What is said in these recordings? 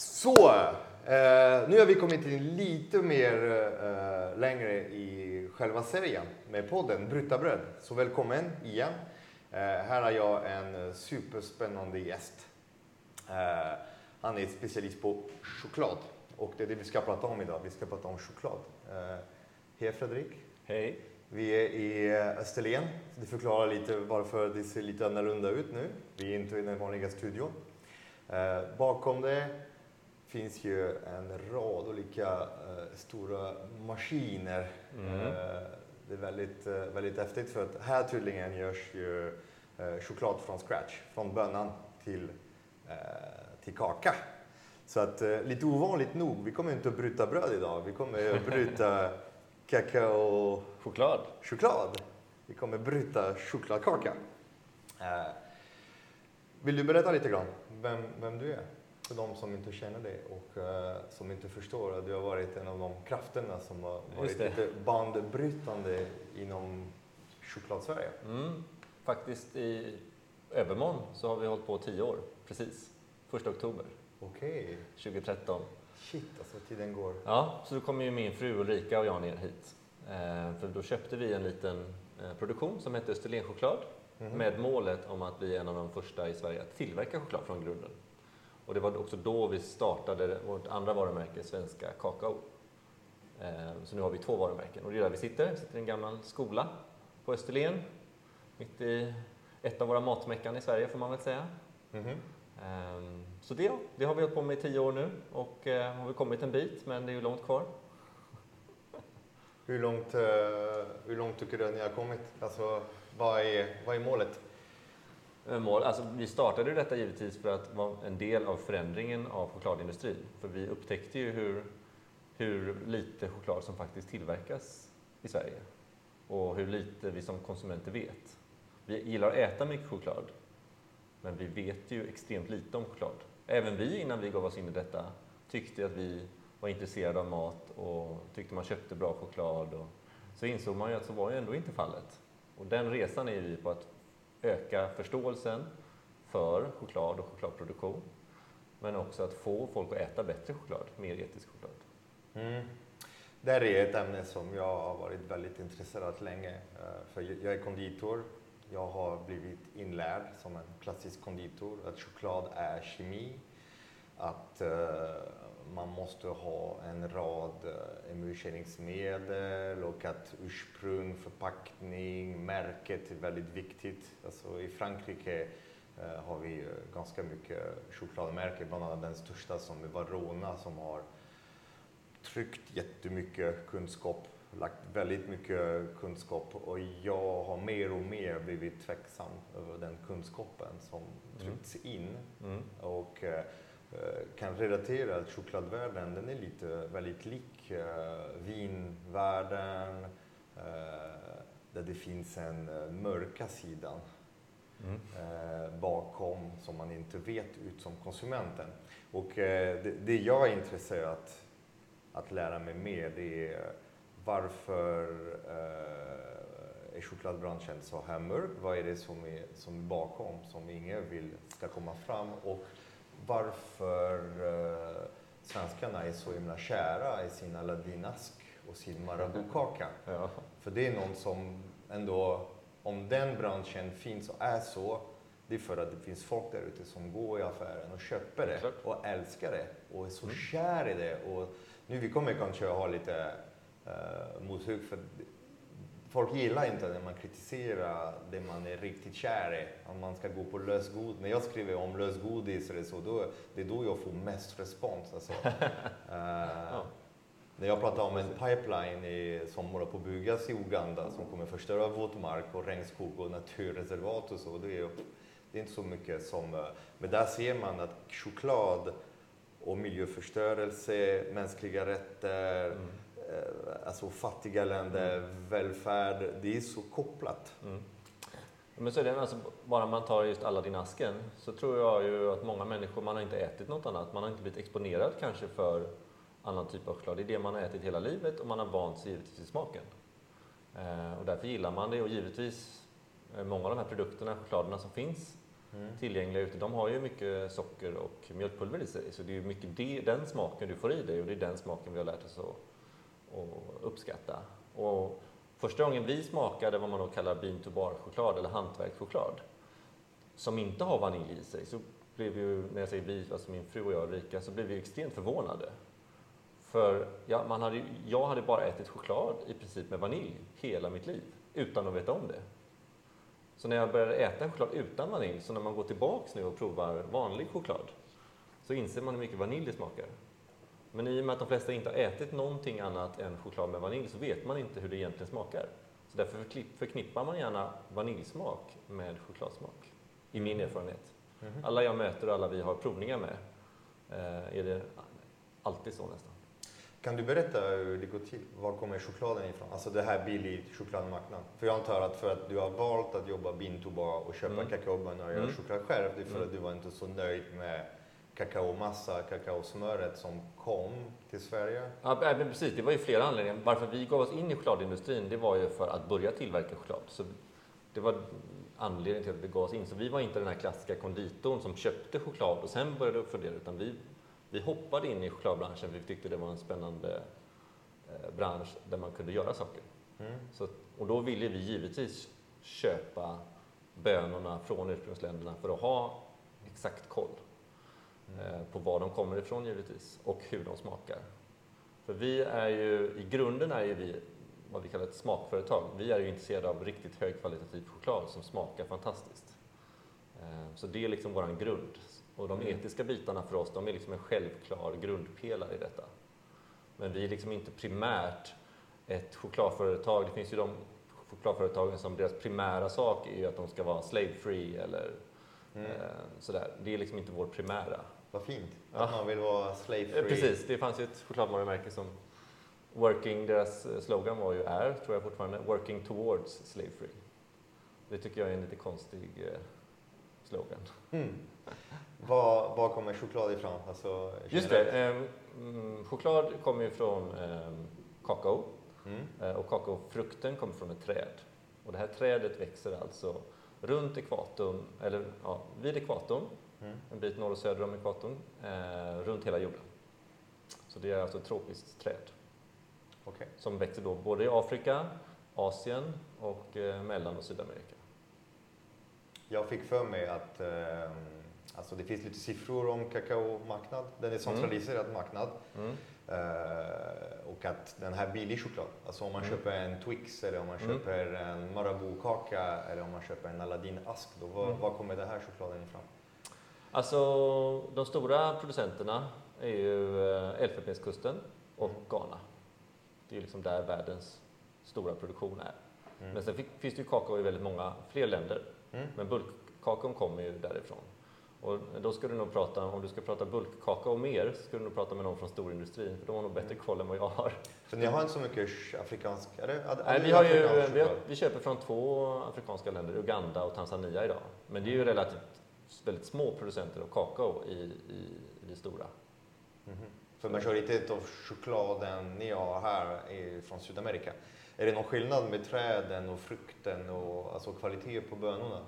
Så, eh, nu har vi kommit in lite mer eh, längre i själva serien med podden Brytarbröd. Så välkommen igen. Eh, här har jag en superspännande gäst. Eh, han är specialist på choklad och det är det vi ska prata om idag. Vi ska prata om choklad. Eh, hej Fredrik. Hej. Vi är i Österlen. Det förklarar lite varför det ser lite annorlunda ut nu. Vi är inte i den vanliga studion. Eh, bakom det finns ju en rad olika eh, stora maskiner. Mm. Eh, det är väldigt, eh, väldigt häftigt för att här tydligen görs ju choklad från scratch, från bönan till, till kaka. Så att lite ovanligt nog, vi kommer inte att bryta bröd idag, vi kommer att bryta kakao Choklad. choklad. Vi kommer bryta chokladkaka. Vill du berätta lite grann vem, vem du är? För de som inte känner dig och eh, som inte förstår att du har varit en av de krafterna som har varit lite banbrytande inom chokladsverige. Mm. Faktiskt i övermorgon så har vi hållit på tio år, precis. Första oktober Okej, 2013. shit alltså tiden går. Ja, så då kom ju min fru Ulrika och jag ner hit. Eh, för då köpte vi en liten eh, produktion som hette Österlenchoklad Mhm. med målet om att bli en av de första i Sverige att tillverka choklad från grunden. Och det var också då vi startade vårt andra varumärke, Svenska Kakao. Eh, Så nu har vi två varumärken och det är där vi sitter. Vi sitter i en gammal skola på Österlen, mitt i ett av våra matmeckan i Sverige får man väl säga. Mhm. Ehm, Så det, det har vi hållit på med i tio år nu och eh, har vi kommit en bit men det är ju långt kvar. Hur, långt, eh, hur långt tycker du att ni har kommit? Alltså, vad, är, vad är målet? Eh, mål, alltså, vi startade ju detta givetvis för att vara en del av förändringen av chokladindustrin. För vi upptäckte ju hur, hur lite choklad som faktiskt tillverkas i Sverige. Och hur lite vi som konsumenter vet. Vi gillar att äta mycket choklad, men vi vet ju extremt lite om choklad. Även vi, innan vi gav oss in i detta, tyckte att vi var intresserade av mat och tyckte man köpte bra choklad. Och så insåg man ju att så var ju ändå inte fallet. Och den resan är vi på att öka förståelsen för choklad och chokladproduktion. Men också att få folk att äta bättre choklad, mer etisk choklad. Mm. Det här är ett ämne som jag har varit väldigt intresserad av länge. Eh, för jag är konditor. Jag har blivit inlärd som en klassisk konditor att choklad är kemi. Att eh, man måste ha en rad uh, emulsionsmedel och att ursprung, förpackning, märket är väldigt viktigt. Alltså I Frankrike eh, har vi eh, ganska mycket chokladmärken, bland annat den största som är Varona som har tryckt jättemycket kunskap, lagt väldigt mycket kunskap och jag har mer och mer blivit tveksam över den kunskapen som tryckts in Mm. och eh, eh, kan relatera att chokladvärlden den är lite väldigt lik eh, vinvärlden eh, där det finns en eh, mörka sidan Mm. eh, bakom som man inte vet ut som konsumenten. Och eh, det, det jag är intresserad att, att lära mig mer det är varför eh, är chokladbranschen så här mörk? Vad är det som är, som är bakom som ingen vill ska komma fram? Och varför eh, svenskarna är så himla kära i sin Aladdin-ask och sin Marabou-kaka? Ja. För det är någon som ändå, om den branschen finns och är så, det är för att det finns folk där ute som går i affären och köper det Klart. och älskar det och är så Mm. kär i det. Och nu vi kommer kanske ha lite uh, mothugg för folk gillar inte när man kritiserar det man är riktigt kär i. Om man ska gå på lösgodis. När jag skriver om lösgodis eller så, då, det är då jag får mest respons. Alltså. Eh, när jag pratar om en pipeline i, som håller på att byggas i Uganda som kommer förstöra våtmark och regnskog och naturreservat och så. Det är, det är inte så mycket som... eh, Men där ser man att choklad och miljöförstörelse, mänskliga rätter, Mm. Eh, alltså fattiga länder, välfärd, det är så kopplat. Mm. Men så är det, alltså, bara man tar just Aladdin-asken så tror jag ju att många människor, man har inte ätit något annat, man har inte blivit exponerad kanske för annan typ av choklad. Det är det man har ätit hela livet och man har vant sig givetvis vid smaken. Eh, och därför gillar man det och givetvis eh, många av de här produkterna, chokladerna som finns mm. tillgängliga ute, de har ju mycket socker och mjölkpulver i sig. Så det är ju mycket det, den smaken du får i dig och det är den smaken vi har lärt oss att, och uppskatta. Och första gången vi smakade vad man då kallar bean to bar-choklad eller hantverkschoklad som inte har vanilj i sig så blev ju, när jag säger vi, alltså min fru och jag Rika, så blev vi extremt förvånade. För ja, man hade, jag hade bara ätit choklad i princip med vanilj hela mitt liv utan att veta om det. Så när jag började äta choklad utan vanilj, så när man går tillbaks nu och provar vanlig choklad, så inser man hur mycket vanilj det smakar. Men i och med att de flesta inte har ätit någonting annat än choklad med vanilj så vet man inte hur det egentligen smakar. Så därför förknippar man gärna vaniljsmak med chokladsmak, i min erfarenhet. Mm -hmm. Alla jag möter och alla vi har provningar med eh, är det alltid så nästan. Kan du berätta hur det går till? Var kommer chokladen ifrån? Alltså det här billig chokladmarknaden. För jag antar att för att du har valt att jobba bintoba och köpa mm. kakaobönor och göra mm. choklad själv, det är för mm. att du var inte så nöjd med kakaomassa, kakaosmöret som kom till Sverige? Ja, men precis. Det var ju flera anledningar. Varför vi gav oss in i chokladindustrin, det var ju för att börja tillverka choklad. Så det var anledningen till att vi gav oss in. Så vi var inte den här klassiska konditorn som köpte choklad och sen började fundera, utan vi vi hoppade in i chokladbranschen vi tyckte det var en spännande eh, bransch där man kunde göra saker. Mm. Så, och då ville vi givetvis köpa bönorna från ursprungsländerna för att ha exakt koll. Eh, på var de kommer ifrån givetvis och hur de smakar. För vi är ju, i grunden är ju vi vad vi kallar ett smakföretag. Vi är ju intresserade av riktigt högkvalitativ choklad som smakar fantastiskt. Eh, så det är liksom våran grund. Och de mm. etiska bitarna för oss, de är liksom en självklar grundpelare i detta. Men vi är liksom inte primärt ett chokladföretag. Det finns ju de chokladföretagen som deras primära sak är ju att de ska vara slave free eller mm. eh, sådär. Det är liksom inte vår primära. Vad fint att man vill vara slave free. Precis, det fanns ju ett chokladvarumärke som Working, deras eh, slogan var ju, är, tror jag fortfarande, Working towards slave free. Det tycker jag är en lite konstig eh, slogan. Mm. Var, var kommer choklad ifrån? Alltså, Just det, eh, choklad kommer ju från eh, kakao mm. eh, och kakaofrukten kommer från ett träd. Och det här trädet växer alltså runt ekvatorn, eller ja, vid ekvatorn, mm. en bit norr och söder om ekvatorn, eh, runt hela jorden. Så det är alltså ett tropiskt träd okay. som växer då både i Afrika, Asien och eh, Mellan och Sydamerika. Jag fick för mig att eh, alltså det finns lite siffror om kakaomarknad. Den är en centraliserad mm. marknad. Mm. Eh, och att den här billig choklad, alltså om man mm. köper en Twix eller om man mm. köper en Marabou-kaka eller om man köper en Aladdin-ask, då var, mm. var kommer den här chokladen ifrån? Alltså de stora producenterna är ju eh, Elfenbenskusten och mm. Ghana. Det är liksom där världens stora produktion är. Mm. Men sen finns det ju kakao i väldigt många fler länder. Mm. Men bulkkakaon kommer ju därifrån. Och då ska du nog prata, om du ska prata bulkkakao mer, så ska du nog prata med någon från storindustrin, för de har nog bättre mm. koll än vad jag har. För ni har inte så mycket afrikansk, är det, är Nej, vi, har ju, vi, har, vi, köper från två afrikanska länder, Uganda och Tanzania idag. Men det är ju relativt väldigt små producenter av kakao i, i, i det stora. Mm -hmm. För majoriteten av chokladen ni har här är från Sydamerika. Är det någon skillnad med träden och frukten och alltså kvalitet på bönorna?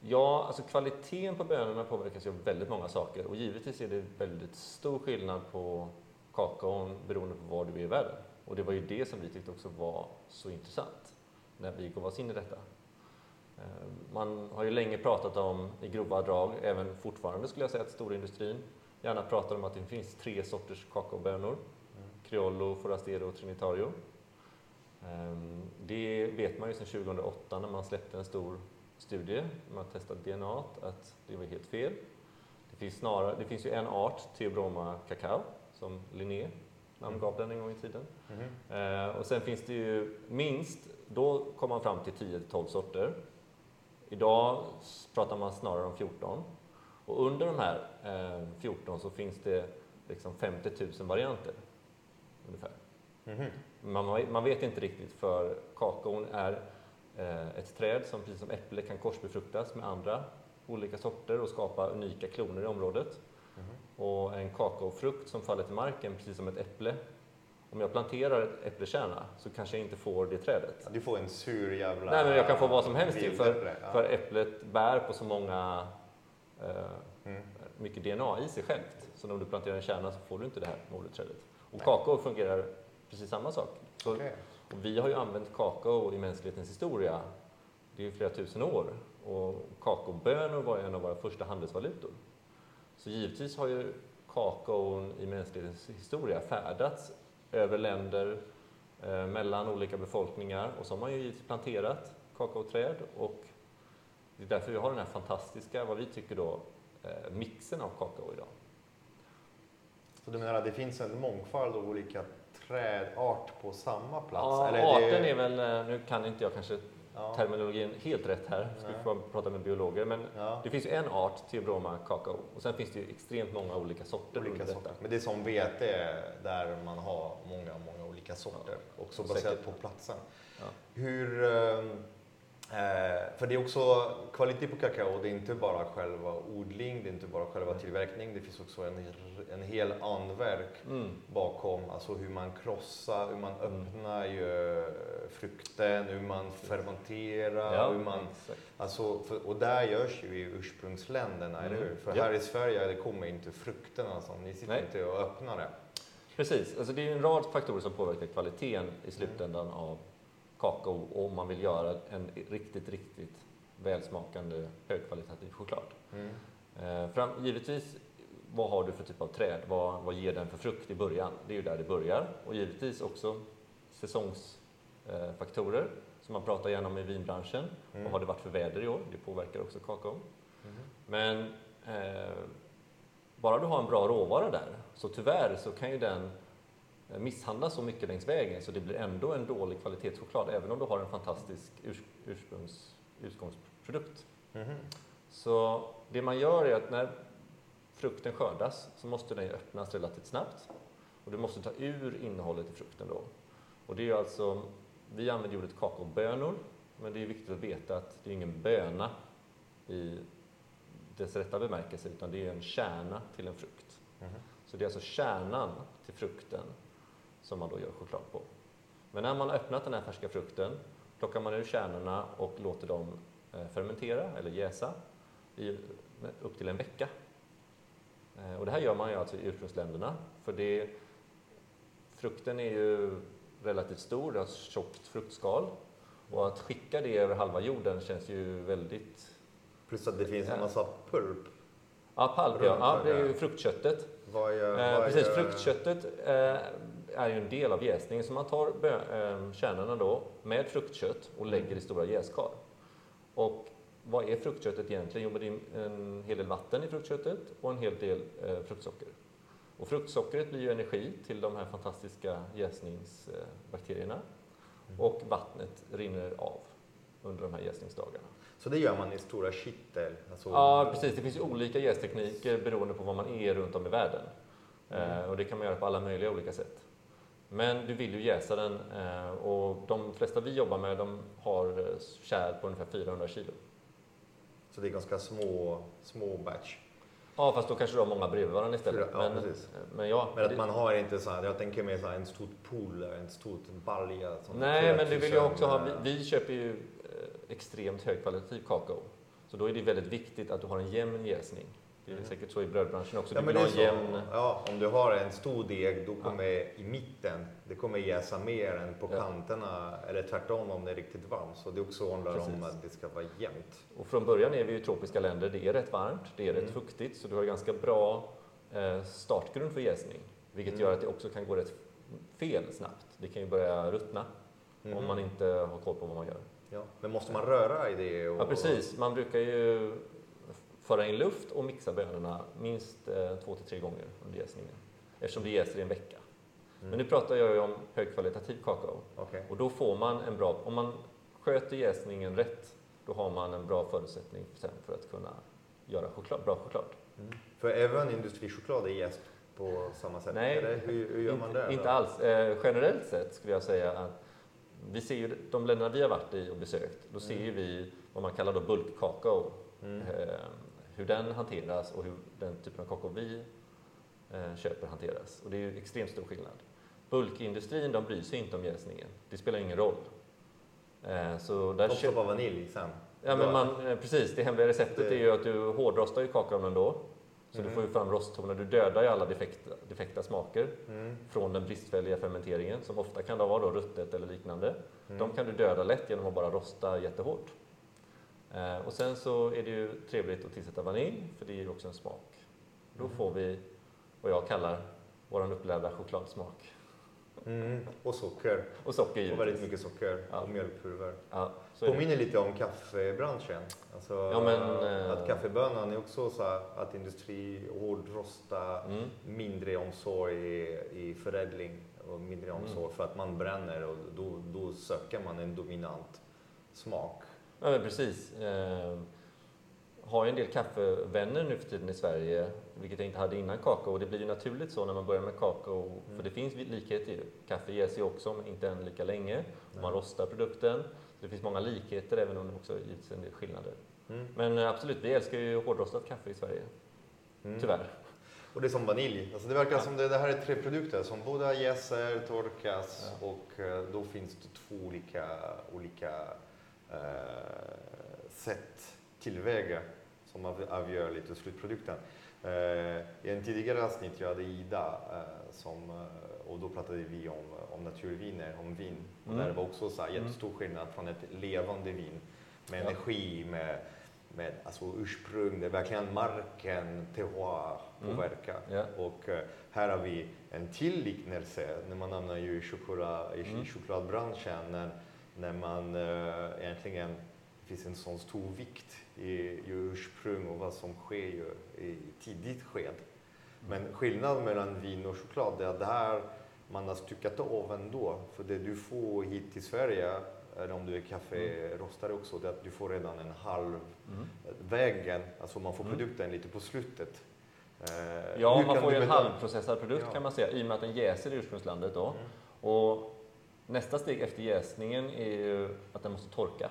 Ja, alltså kvaliteten på bönorna påverkas ju av väldigt många saker och givetvis är det väldigt stor skillnad på kakaon beroende på var du är i världen. Och det var ju det som vi tyckte också var så intressant när vi gav oss in i detta. Eh, man har ju länge pratat om, i grova drag, även fortfarande skulle jag säga att storindustrin gärna pratar om att det finns tre sorters kakaobönor. Mm. Criollo, Forastero och Trinitario. Ehm, det vet man ju sedan 2008 när man släppte en stor studie, man har testat DNA, att det var helt fel. Det finns, snarare, det finns ju en art, Theobroma cacao, som Linné namngav den en gång i tiden. Mm. och sen finns det ju minst, då kom man fram till 10-12 sorter. Idag pratar man snarare om 14. Och under de här eh, 14 så finns det liksom 50 000 varianter. Ungefär. Mm. Man, man vet inte riktigt för kakaon är eh, ett träd som precis som äpple kan korsbefruktas med andra olika sorter och skapa unika kloner i området. Mm. Och en kakaofrukt som faller till marken, precis som ett äpple, om jag planterar ett äppelkärna så kanske jag inte får det trädet. Du får en sur jävla... Nej, men jag kan få vad som helst till för, ja. för äpplet bär på så många eh, Mm. mycket DNA i sig självt. Så om du planterar en kärna så får du inte det här moderträdet. Och Nej. kakao fungerar precis samma sak. Så, och vi har ju använt kakao i mänsklighetens historia. Det är ju flera tusen år. Och kakaobönor var en av våra första handelsvalutor. Så givetvis har ju kakaon i mänsklighetens historia färdats över länder, eh, mellan olika befolkningar och så har man ju givetvis planterat kakaoträd och det är därför vi har den här fantastiska, vad vi tycker då, eh, mixen av kakao idag. Så du menar att det finns en mångfald av olika trädart på samma plats? Ja, Eller arten det... är väl, eh, nu kan inte jag kanske Ja. terminologin helt rätt här, Nej. få prata med biologer, men Ja. det finns ju en art, Theobroma kakao, och sen finns det ju extremt många olika sorter Olika sorter. Men det är som vete där man har många, många olika sorter. Också Säkert. baserat på platsen. Ja. Hur... ehm, Eh, för det är också kvalitet på kakao, det är inte bara själva odling, det är inte bara själva tillverkning, det finns också en, en hel anverk Mm. bakom, alltså hur man krossar, hur man Mm. öppnar ju frukten, hur man fermenterar, Ja, hur man exakt. Alltså, för, och där görs ju i ursprungsländerna, Mm. eller hur? För Ja. här i Sverige det kommer inte frukterna som ni sitter Nej. inte och öppnar det. Precis, alltså det är en rad faktorer som påverkar kvaliteten i slutändan av kakao om man vill göra en riktigt, riktigt välsmakande högkvalitativ choklad. Mm. Eh, fram, givetvis, vad har du för typ av träd? Vad, vad ger den för frukt i början? Det är ju där det börjar. Och givetvis också säsongsfaktorer eh, som man pratar gärna om i vinbranschen. Mm. Vad har det varit för väder i år? Det påverkar också kakao. Mm. Men eh, bara du har en bra råvara där, så tyvärr så kan ju den misshandlas så mycket längs vägen så det blir ändå en dålig kvalitetschoklad även om du har en fantastisk urs ursprungs utgångsprodukt. Mhm. Så det man gör är att när frukten skördas så måste den öppnas relativt snabbt och du måste ta ur innehållet i frukten då. Och det är alltså, vi använder ordet kakaobönor men det är viktigt att veta att det är ingen böna i dess rätta bemärkelse utan det är en kärna till en frukt. Mhm. Så det är alltså kärnan till frukten som man då gör choklad på. Men när man har öppnat den här färska frukten plockar man ur kärnorna och låter dem eh, fermentera eller jäsa i upp till en vecka. Eh, Och det här gör man ju alltså i ursprungsländerna för det, frukten är ju relativt stor, det har ett tjockt fruktskal och att skicka det över halva jorden känns ju väldigt... Plus att det finns en massa pulp. Ja, palp, ja. ja det är ju fruktköttet. Vad gör, Eh, vad precis, gör- fruktköttet eh, är ju en del av jäsningen. Så man tar bö- eh, kärnorna då med fruktkött och lägger i stora jäskar. Och vad är fruktköttet egentligen? Jo, det är en hel del vatten i fruktköttet och en hel del eh, fruktsocker. Och fruktsockret blir ju energi till de här fantastiska jäsningsbakterierna Mm. och vattnet rinner av under de här jäsningsdagarna. Så det gör man i stora kittel? Alltså, Ja, precis. Det finns ju olika jästekniker beroende på var man är runt om i världen. Eh, och det kan man göra på alla möjliga olika sätt. Men du vill ju jäsa den eh, och de flesta vi jobbar med de har eh, kärl på ungefär 400 kilo. Så det är ganska små, små batch. Ja, fast då kanske du har många bredvid varandra istället. Ja, men, precis. men ja, Men att det- man har inte så här, jag tänker mer så här en stor pool, en stor balja. Nej, men det vill jag också ha. eh, Vi, vi köper ju extremt högkvalitativ kakao. Så då är det väldigt viktigt att du har en jämn jäsning. Det är Mm. säkert så i brödbranschen också. Ja, du vill ha jämn... Ja, om du har en stor deg, då kommer i mitten, det kommer jäsa mer än på Ja. kanterna, eller tvärtom om det är riktigt varmt. Så det också handlar om Precis. att det ska vara jämnt. Och från början är vi ju tropiska länder. Det är rätt varmt, det är rätt Mm. fuktigt, så du har ganska bra eh, startgrund för jäsning. Vilket Mm. gör att det också kan gå rätt fel snabbt. Det kan ju börja ruttna Mhm. om man inte har koll på vad man gör. ja. Men måste man röra i det? Och... Ja, precis. Man brukar ju föra in luft och mixa bönorna minst eh, två till tre gånger under jäsningen. Eftersom det jäser i en vecka. Mm. Men nu pratar jag ju om högkvalitativ kakao. Okej. Och då får man en bra, om man sköter jäsningen rätt, då har man en bra förutsättning sen för att kunna göra choklad, bra choklad. Mm. För även industrichoklad är jäst på samma sätt? Nej, Eller hur, hur gör man inte, det? inte då? alls. Eh, generellt sett skulle jag säga att vi ser ju de länderna vi har varit i och besökt, då ser Mm. vi vad man kallar då bulkkakao, Mm. eh, hur den hanteras och hur den typen av kakao vi eh, köper hanteras. Och det är ju extremt stor skillnad. Bulkindustrin de bryr sig inte om jäsningen. Det spelar ingen roll. Eh, så där kö- stoppa vanilj sen. Ja, men man, eh, precis, det hemliga receptet Det- är ju att du hårdrostar ju kakaon ändå. Så du Mhm. får ju fram rosttoner. Du dödar ju alla defekta, defekta smaker Mm. från den bristfälliga fermenteringen som ofta kan då vara då ruttet eller liknande. Mm. De kan du döda lätt genom att bara rosta jättehårt. Eh, och sen så är det ju trevligt att tillsätta vanilj, för det ger ju också en smak. Då Mm. får vi vad jag kallar vår upplärda chokladsmak. Mm. Och socker. Och socker Och givetvis. väldigt mycket socker Ja. och mjölkpulver. Ja. Påminner lite om kaffebranschen. Alltså, Ja, men, eh, att kaffebönan är också så här att industri hårdrosta, Mm. mindre omsorg i, i förädling och mindre Mm. omsorg för att man bränner och då, då söker man en dominant smak. Ja, men precis. Eh, har ju en del kaffevänner nu för tiden i Sverige, vilket jag inte hade innan kakao. Och det blir ju naturligt så när man börjar med kakao, Mm. för det finns likheter ju. Kaffe jäser ju också, men inte än lika länge. Och man rostar produkten. Så det finns många likheter, även om det också givetvis en del skillnader. Mm. Men eh, absolut, vi älskar ju hårdrostat kaffe i Sverige. Mm. Tyvärr. Och det är som vanilj. Alltså det verkar Ja. som det, det här är tre produkter som båda jäser, torkas Ja. och eh, då finns det två olika, olika sätt tillväga som av- avgör lite slutprodukten. Eh, I en tidigare avsnitt jag hade Ida eh, som, eh, och då pratade vi om, om naturviner, om vin. Och Mm. där var också så här Mm. jättestor skillnad från ett levande vin med energi, med, med alltså ursprung, det är verkligen marken, terroir Mm. påverkar. Ja. Och eh, här har vi en till liknelse när man hamnar ju i, choklad, i Mm. chokladbranschen när, när man eh, egentligen det finns en sån stor vikt i, i ursprung och vad som sker ju i tidigt sked. Men skillnaden mellan vin och choklad är att det här man har styckat av ändå. För det du får hit till Sverige, eller om du är kafferostare också, det är att du får redan en halv Mm. vägen, alltså man får Mm. produkten lite på slutet. Eh, Ja, man får ju en halvprocessad produkt Ja. kan man säga, i och med att den jäser i ursprungslandet då. Mm. Och nästa steg efter jäsningen är ju att den måste torka.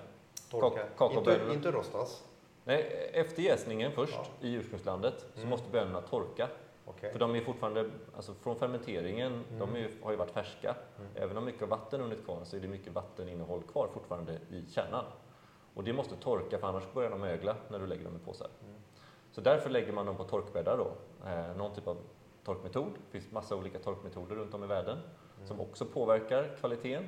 Torka. Kak-. Inte, inte rostas. Nej, efter jäsningen först Ja. i ursprungslandet så Mm. måste bönorna torka. Okej. För de är fortfarande, alltså från fermenteringen, de Mm. är ju, har ju varit färska. Mm. Även om mycket vatten hunnit kvar så är det mycket vatteninnehåll kvar fortfarande i kärnan. Och det måste torka för annars börjar de mögla när du lägger dem i påsar. Mm. Så därför lägger man dem på torkbäddar då. Eh, någon typ av torkmetod. Det finns massa olika torkmetoder runt om i världen. Som också påverkar kvaliteten.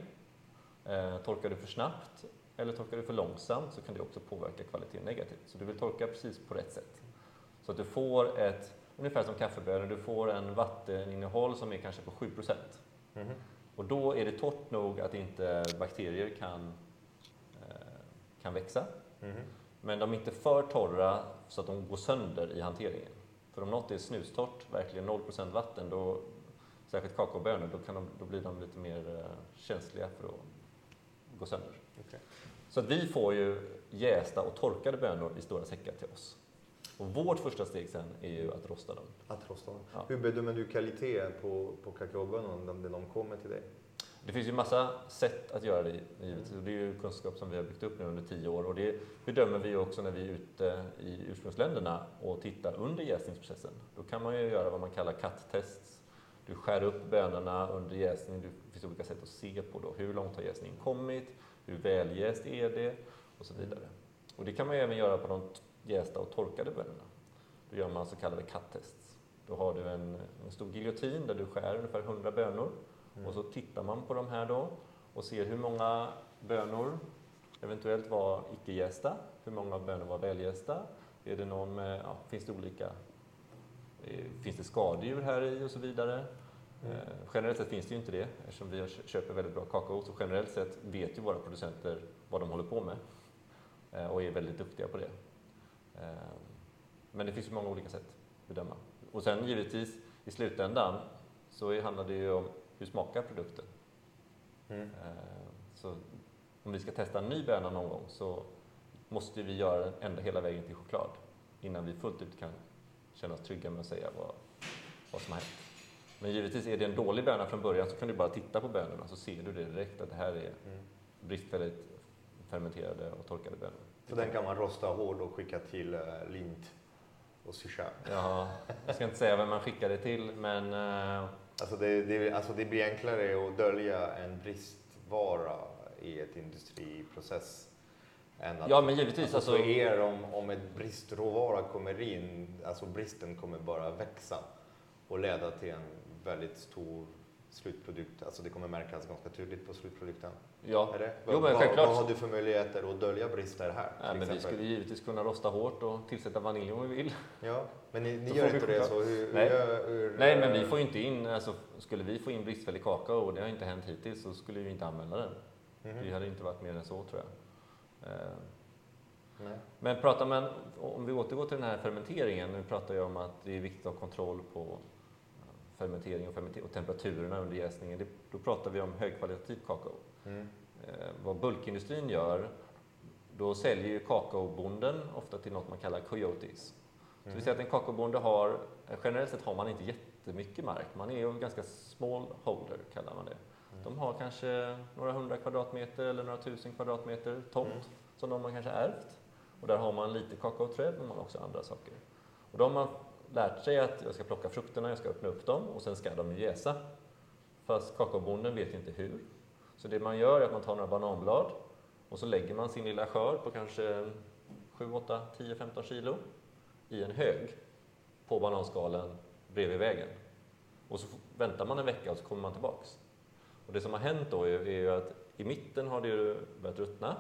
Eh, torkar du för snabbt eller torkar du för långsamt så kan det också påverka kvaliteten negativt. Så du vill torka precis på rätt sätt. Så att du får ett, ungefär som kaffebönor, du får en vatteninnehåll som är kanske på 7 Mhm. Och då är det torrt nog att inte bakterier kan, eh, kan växa. Mhm. Men de är inte för torra så att de går sönder i hanteringen. För om något är snustort, verkligen 0% vatten, då, särskilt kakaobönor, då, kan de, då blir de lite mer eh, känsliga för att gå sönder. Okej. Så att vi får ju jästa och torkade bönor i stora säckar till oss. Och vårt första steg sen är ju att rosta dem. Att rosta dem. Ja. Hur bedömer du kvalitet på, på kakaobönor när de kommer till dig? Det finns ju massa sätt att göra det givetvis. Och det är ju kunskap som vi har byggt upp nu under tio år. Och det bedömer vi också när vi är ute i ursprungsländerna och tittar under jäsningsprocessen. Då kan man ju göra vad man kallar cut-tests. Du skär upp bönorna under jäsning. Det finns olika sätt att se på då. Hur långt har jäsningen kommit? Hur väljäst är det? Och så vidare. Och det kan man ju även göra på de jästa och torkade bönorna. Då gör man så kallade cut-tests. Då har du en, en stor giljotin där du skär ungefär 100 bönor Mm. och så tittar man på de här då och ser hur många bönor eventuellt var icke-jästa, hur många bönor var väljästa, är det någon med, ja, finns det olika, eh, finns det skadedjur här i och så vidare. Eh, generellt sett finns det ju inte det eftersom vi köper väldigt bra kakao så generellt sett vet ju våra producenter vad de håller på med eh, och är väldigt duktiga på det. Eh, Men det finns ju många olika sätt att bedöma. Och sen givetvis i slutändan så handlar det ju om hur smakar produkten. Mm. Så om vi ska testa en ny böna någon gång så måste vi göra den ända hela vägen till choklad innan vi fullt ut kan känna oss trygga med att säga vad, vad som har hänt. Men givetvis är det en dålig böna från början så kan du bara titta på bönorna så ser du det direkt att det här är Mm. bristfälligt fermenterade och torkade bönor. Så den kan man rosta hård och skicka till uh, Lint och Sisha. Ja, jag ska inte säga vem man skickar det till men eh, Alltså det, det, alltså det blir enklare att dölja en bristvara i ett industriprocess. Än att, Ja, men givetvis. Alltså, Alltså, er, om, om ett bristråvara kommer in, alltså bristen kommer bara växa och leda till en väldigt stor slutprodukt. Alltså det kommer märkas ganska tydligt på slutprodukten. ja. Är det? Jo, men vad, självklart. vad har du för möjligheter att dölja brister här? Till men vi skulle givetvis kunna rosta hårt och tillsätta vanilj om vi vill. Ja, men ni, ni gör vi inte det så? Hur, hur, Nej. gör- hur, Nej, men vi får ju inte in, alltså, skulle vi få in bristfällig kakao, och det har inte hänt hittills, så skulle vi inte använda den. mhm. Det hade inte varit mer än så tror jag. Eh, Nej. Men pratar man, om vi återgår till den här fermenteringen, nu pratar jag om att det är viktigt att ha kontroll på fermentering och, fermenter- och temperaturerna under jäsningen. Det, då pratar vi om högkvalitativ kakao. Mm. Eh, vad bulkindustrin gör, då säljer ju kakaobonden ofta till något man kallar coyotes. Så vi säger att en kakaobonde har, generellt sett har man inte jättemycket mark, man är ju ganska small holder kallar man det. De har kanske några hundra kvadratmeter eller några tusen kvadratmeter tomt Mm. som de har kanske ärvt. Och där har man lite kakaoträd men man har också andra saker. Och då har man lärt sig att jag ska plocka frukterna, jag ska öppna upp dem och sen ska de jäsa. Fast kakaobonden vet inte hur. Så det man gör är att man tar några bananblad och så lägger man sin lilla skörd på kanske 7, 8, 10, 15 kilo i en hög på bananskalen bredvid vägen. Och så väntar man en vecka och så kommer man tillbaks. Och det som har hänt då är, är ju att i mitten har det ju börjat ruttna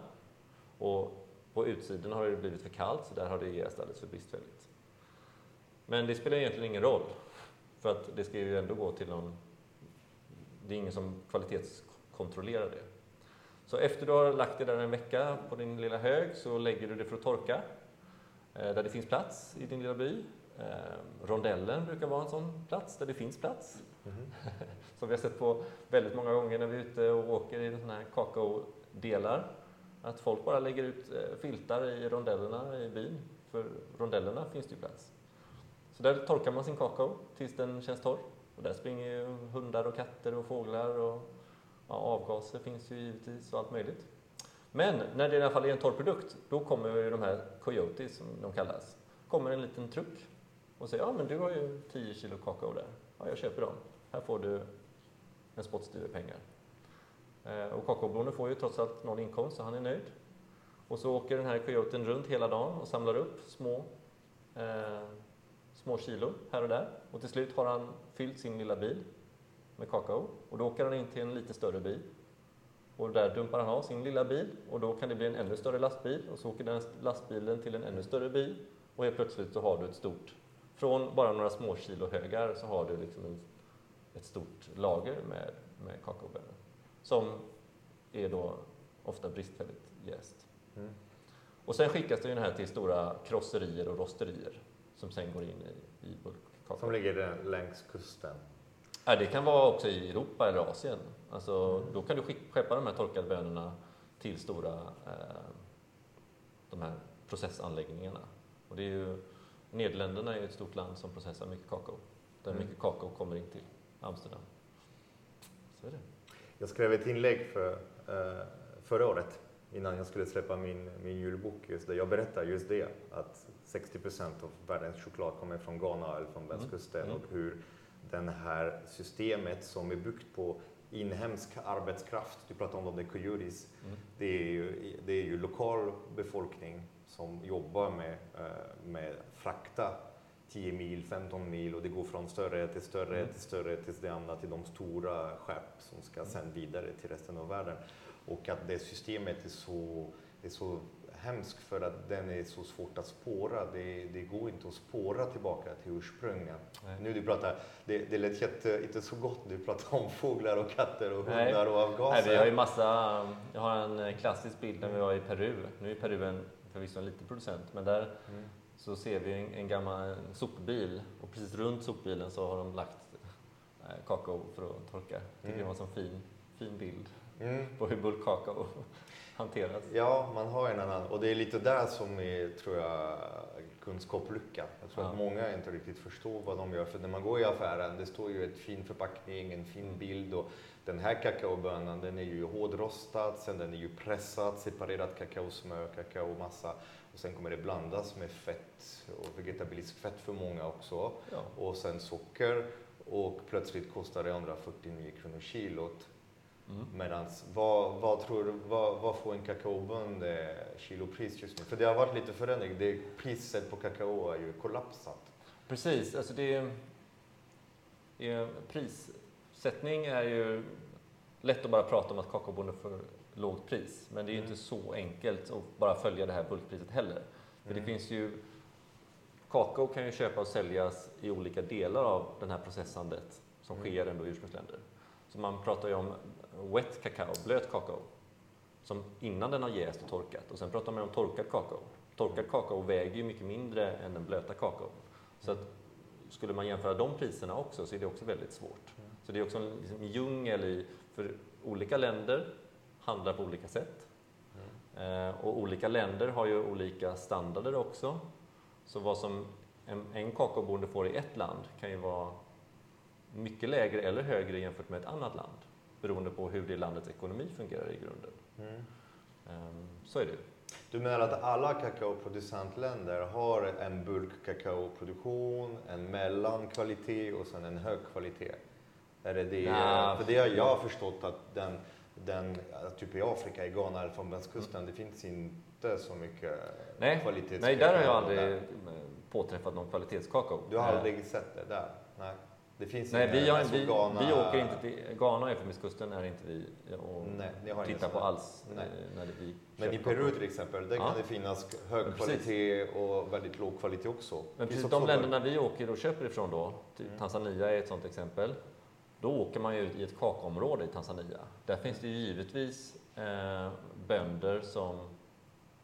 och på utsidan har det blivit för kallt så där har det jäst alldeles för bristfälligt. Men det spelar egentligen ingen roll för att det ska ju ändå gå till någon det är ingen som kvalitetskontrollerar det. Så efter du har lagt det där en vecka på din lilla hög så lägger du det för att torka eh, där det finns plats i din lilla by. Eh, Rondellen brukar vara en sån plats där det finns plats. Mhm. Som vi har sett på väldigt många gånger när vi är ute och åker i sådana här kakaodelar. Att folk bara lägger ut eh, filtar i rondellerna i byn. För rondellerna finns det ju plats. Så där torkar man sin kakao tills den känns torr. Och där springer ju hundar och katter och fåglar och ja, avgaser finns ju givetvis och allt möjligt. Men när det i alla fall är en torr produkt, då kommer ju de här coyotes som de kallas. Kommer en liten truck och säger ja men du har ju 10 kilo kakao där. Ja, jag köper dem. Här får du en spottstyver pengar. Eh, och kakaobonden får ju trots allt någon inkomst så han är nöjd. Och så åker den här coyoten runt hela dagen och samlar upp små, eh, små kilo här och där. Och till slut har han fyllt sin lilla bil med kakao. Och då åker han in till en lite större bil. Och där dumpar han av sin lilla bil och då kan det bli en ännu större lastbil och så åker den lastbilen till en ännu större bil och helt plötsligt så har du ett stort, från bara några små kilo högar så har du liksom en, ett stort lager med, med kakaobönor som är då ofta bristfälligt jäst. Mm. Och sen skickas det ju den här till stora krosserier och rosterier som sen går in i, i bulkkakao. Som ligger längs kusten. Ja, det kan vara också i Europa eller Asien. Alltså, Då kan du skeppa de här torkade bönorna till stora eh, de här processanläggningarna. Och det är ju, Nederländerna är ju ett stort land som processar mycket kakao. Där Mm. mycket kakao kommer in till Amsterdam. Så är det. Jag skrev ett inlägg för, eh, förra året innan jag skulle släppa min, min julbok just där jag berättar just det att 60 procent av världens choklad kommer från Ghana eller från västkusten Mm. och hur det här systemet som är byggt på inhemsk arbetskraft, du pratar om det coyotes, Mm. det är ju, det är ju lokal befolkning som jobbar med, eh, med frakta 10 mil, 15 mil och det går från större till större Mm. till större till det andra till de stora skepp som ska sen vidare till resten av världen. Och att det systemet är så, är så hemskt för att den är så svårt att spåra. Det, det går inte att spåra tillbaka till ursprunget. Nej. Nu du pratar, det, det lät jätte, inte så gott, du pratar om fåglar och katter och Nej. hundar och Nej, avgaser. vi har ju massa, jag har en eh, klassisk bild när vi var i Peru. Nu är Peru en, förvisso en liten producent, men där Mm. så ser vi en, en gammal sopbil och precis runt sopbilen så har de lagt eh, kakao för att torka. Tycker Mm. det var en sån fin, fin bild Mm. på hur bulkkakao hanteras. Ja, man har en annan. Och det är lite där som är, tror jag, kunskapslycka. Jag tror Ja. att många inte riktigt förstår vad de gör. För när man går i affären, det står ju ett fin förpackning, en fin bild. Och den här kakaobönan, den är ju hårdrostad, sen den är ju pressad, separerat kakaosmör, kakaomassa. Och sen kommer det blandas med fett och vegetabiliskt fett för många också. Ja. Och sen socker. och plötsligt kostar det 149 kronor kilot. Mm. Medans, vad, vad tror du, vad, vad får en kakaobonde kilopris just nu? För det har varit lite förändring. Det, priset på kakao är ju kollapsat. Precis, alltså det är, prissättning är ju lätt att bara prata om att kakaobonden får lågt pris, men det är ju Mm. inte så enkelt att bara följa det här bulkpriset heller. För det Mm. finns ju Kakao kan ju köpas och säljas i olika delar av det här processandet som Mm. sker ändå i ursprungsländer. Så man pratar ju om wet kakao, blöt kakao, som innan den har jäst och torkat. Och sen pratar man om torkad kakao. Torkad kakao väger ju mycket mindre än den blöta kakao. Så att skulle man jämföra de priserna också så är det också väldigt svårt. Så det är också en liksom, djungel i, för olika länder handlar på olika sätt. Mm. Eh, och olika länder har ju olika standarder också. Så vad som en, en kakaobonde får i ett land kan ju vara mycket lägre eller högre jämfört med ett annat land. Beroende på hur det landets ekonomi fungerar i grunden. Mm. Ehm, så är det. Du menar att alla kakaoproducentländer har en bulkkakaoproduktion, en mellankvalitet och sen en hög kvalitet? Är det det? Nja. För det har jag förstått att den, den typ i Afrika, i Ghana eller från västkusten, det finns inte så mycket Nej, kvalitets Nej, där har jag aldrig där. eh, påträffat någon kvalitetskakao. Du har Eh, aldrig sett det där? Nej. Det finns Nej, vi, har, vi, Ghana- vi åker inte till Ghana och Elfenbenskusten är inte vi och Nej, tittar på alls Nej. eh, när det, vi Men i Peru till exempel, där Ja. kan det finnas hög precis. kvalitet och väldigt låg kvalitet också. Men precis finns de länderna vi åker och köper ifrån då, typ Mm. Tanzania är ett sådant exempel. Då åker man ju ut i ett kakaoområde i Tanzania. Där finns det ju givetvis eh, bönder som,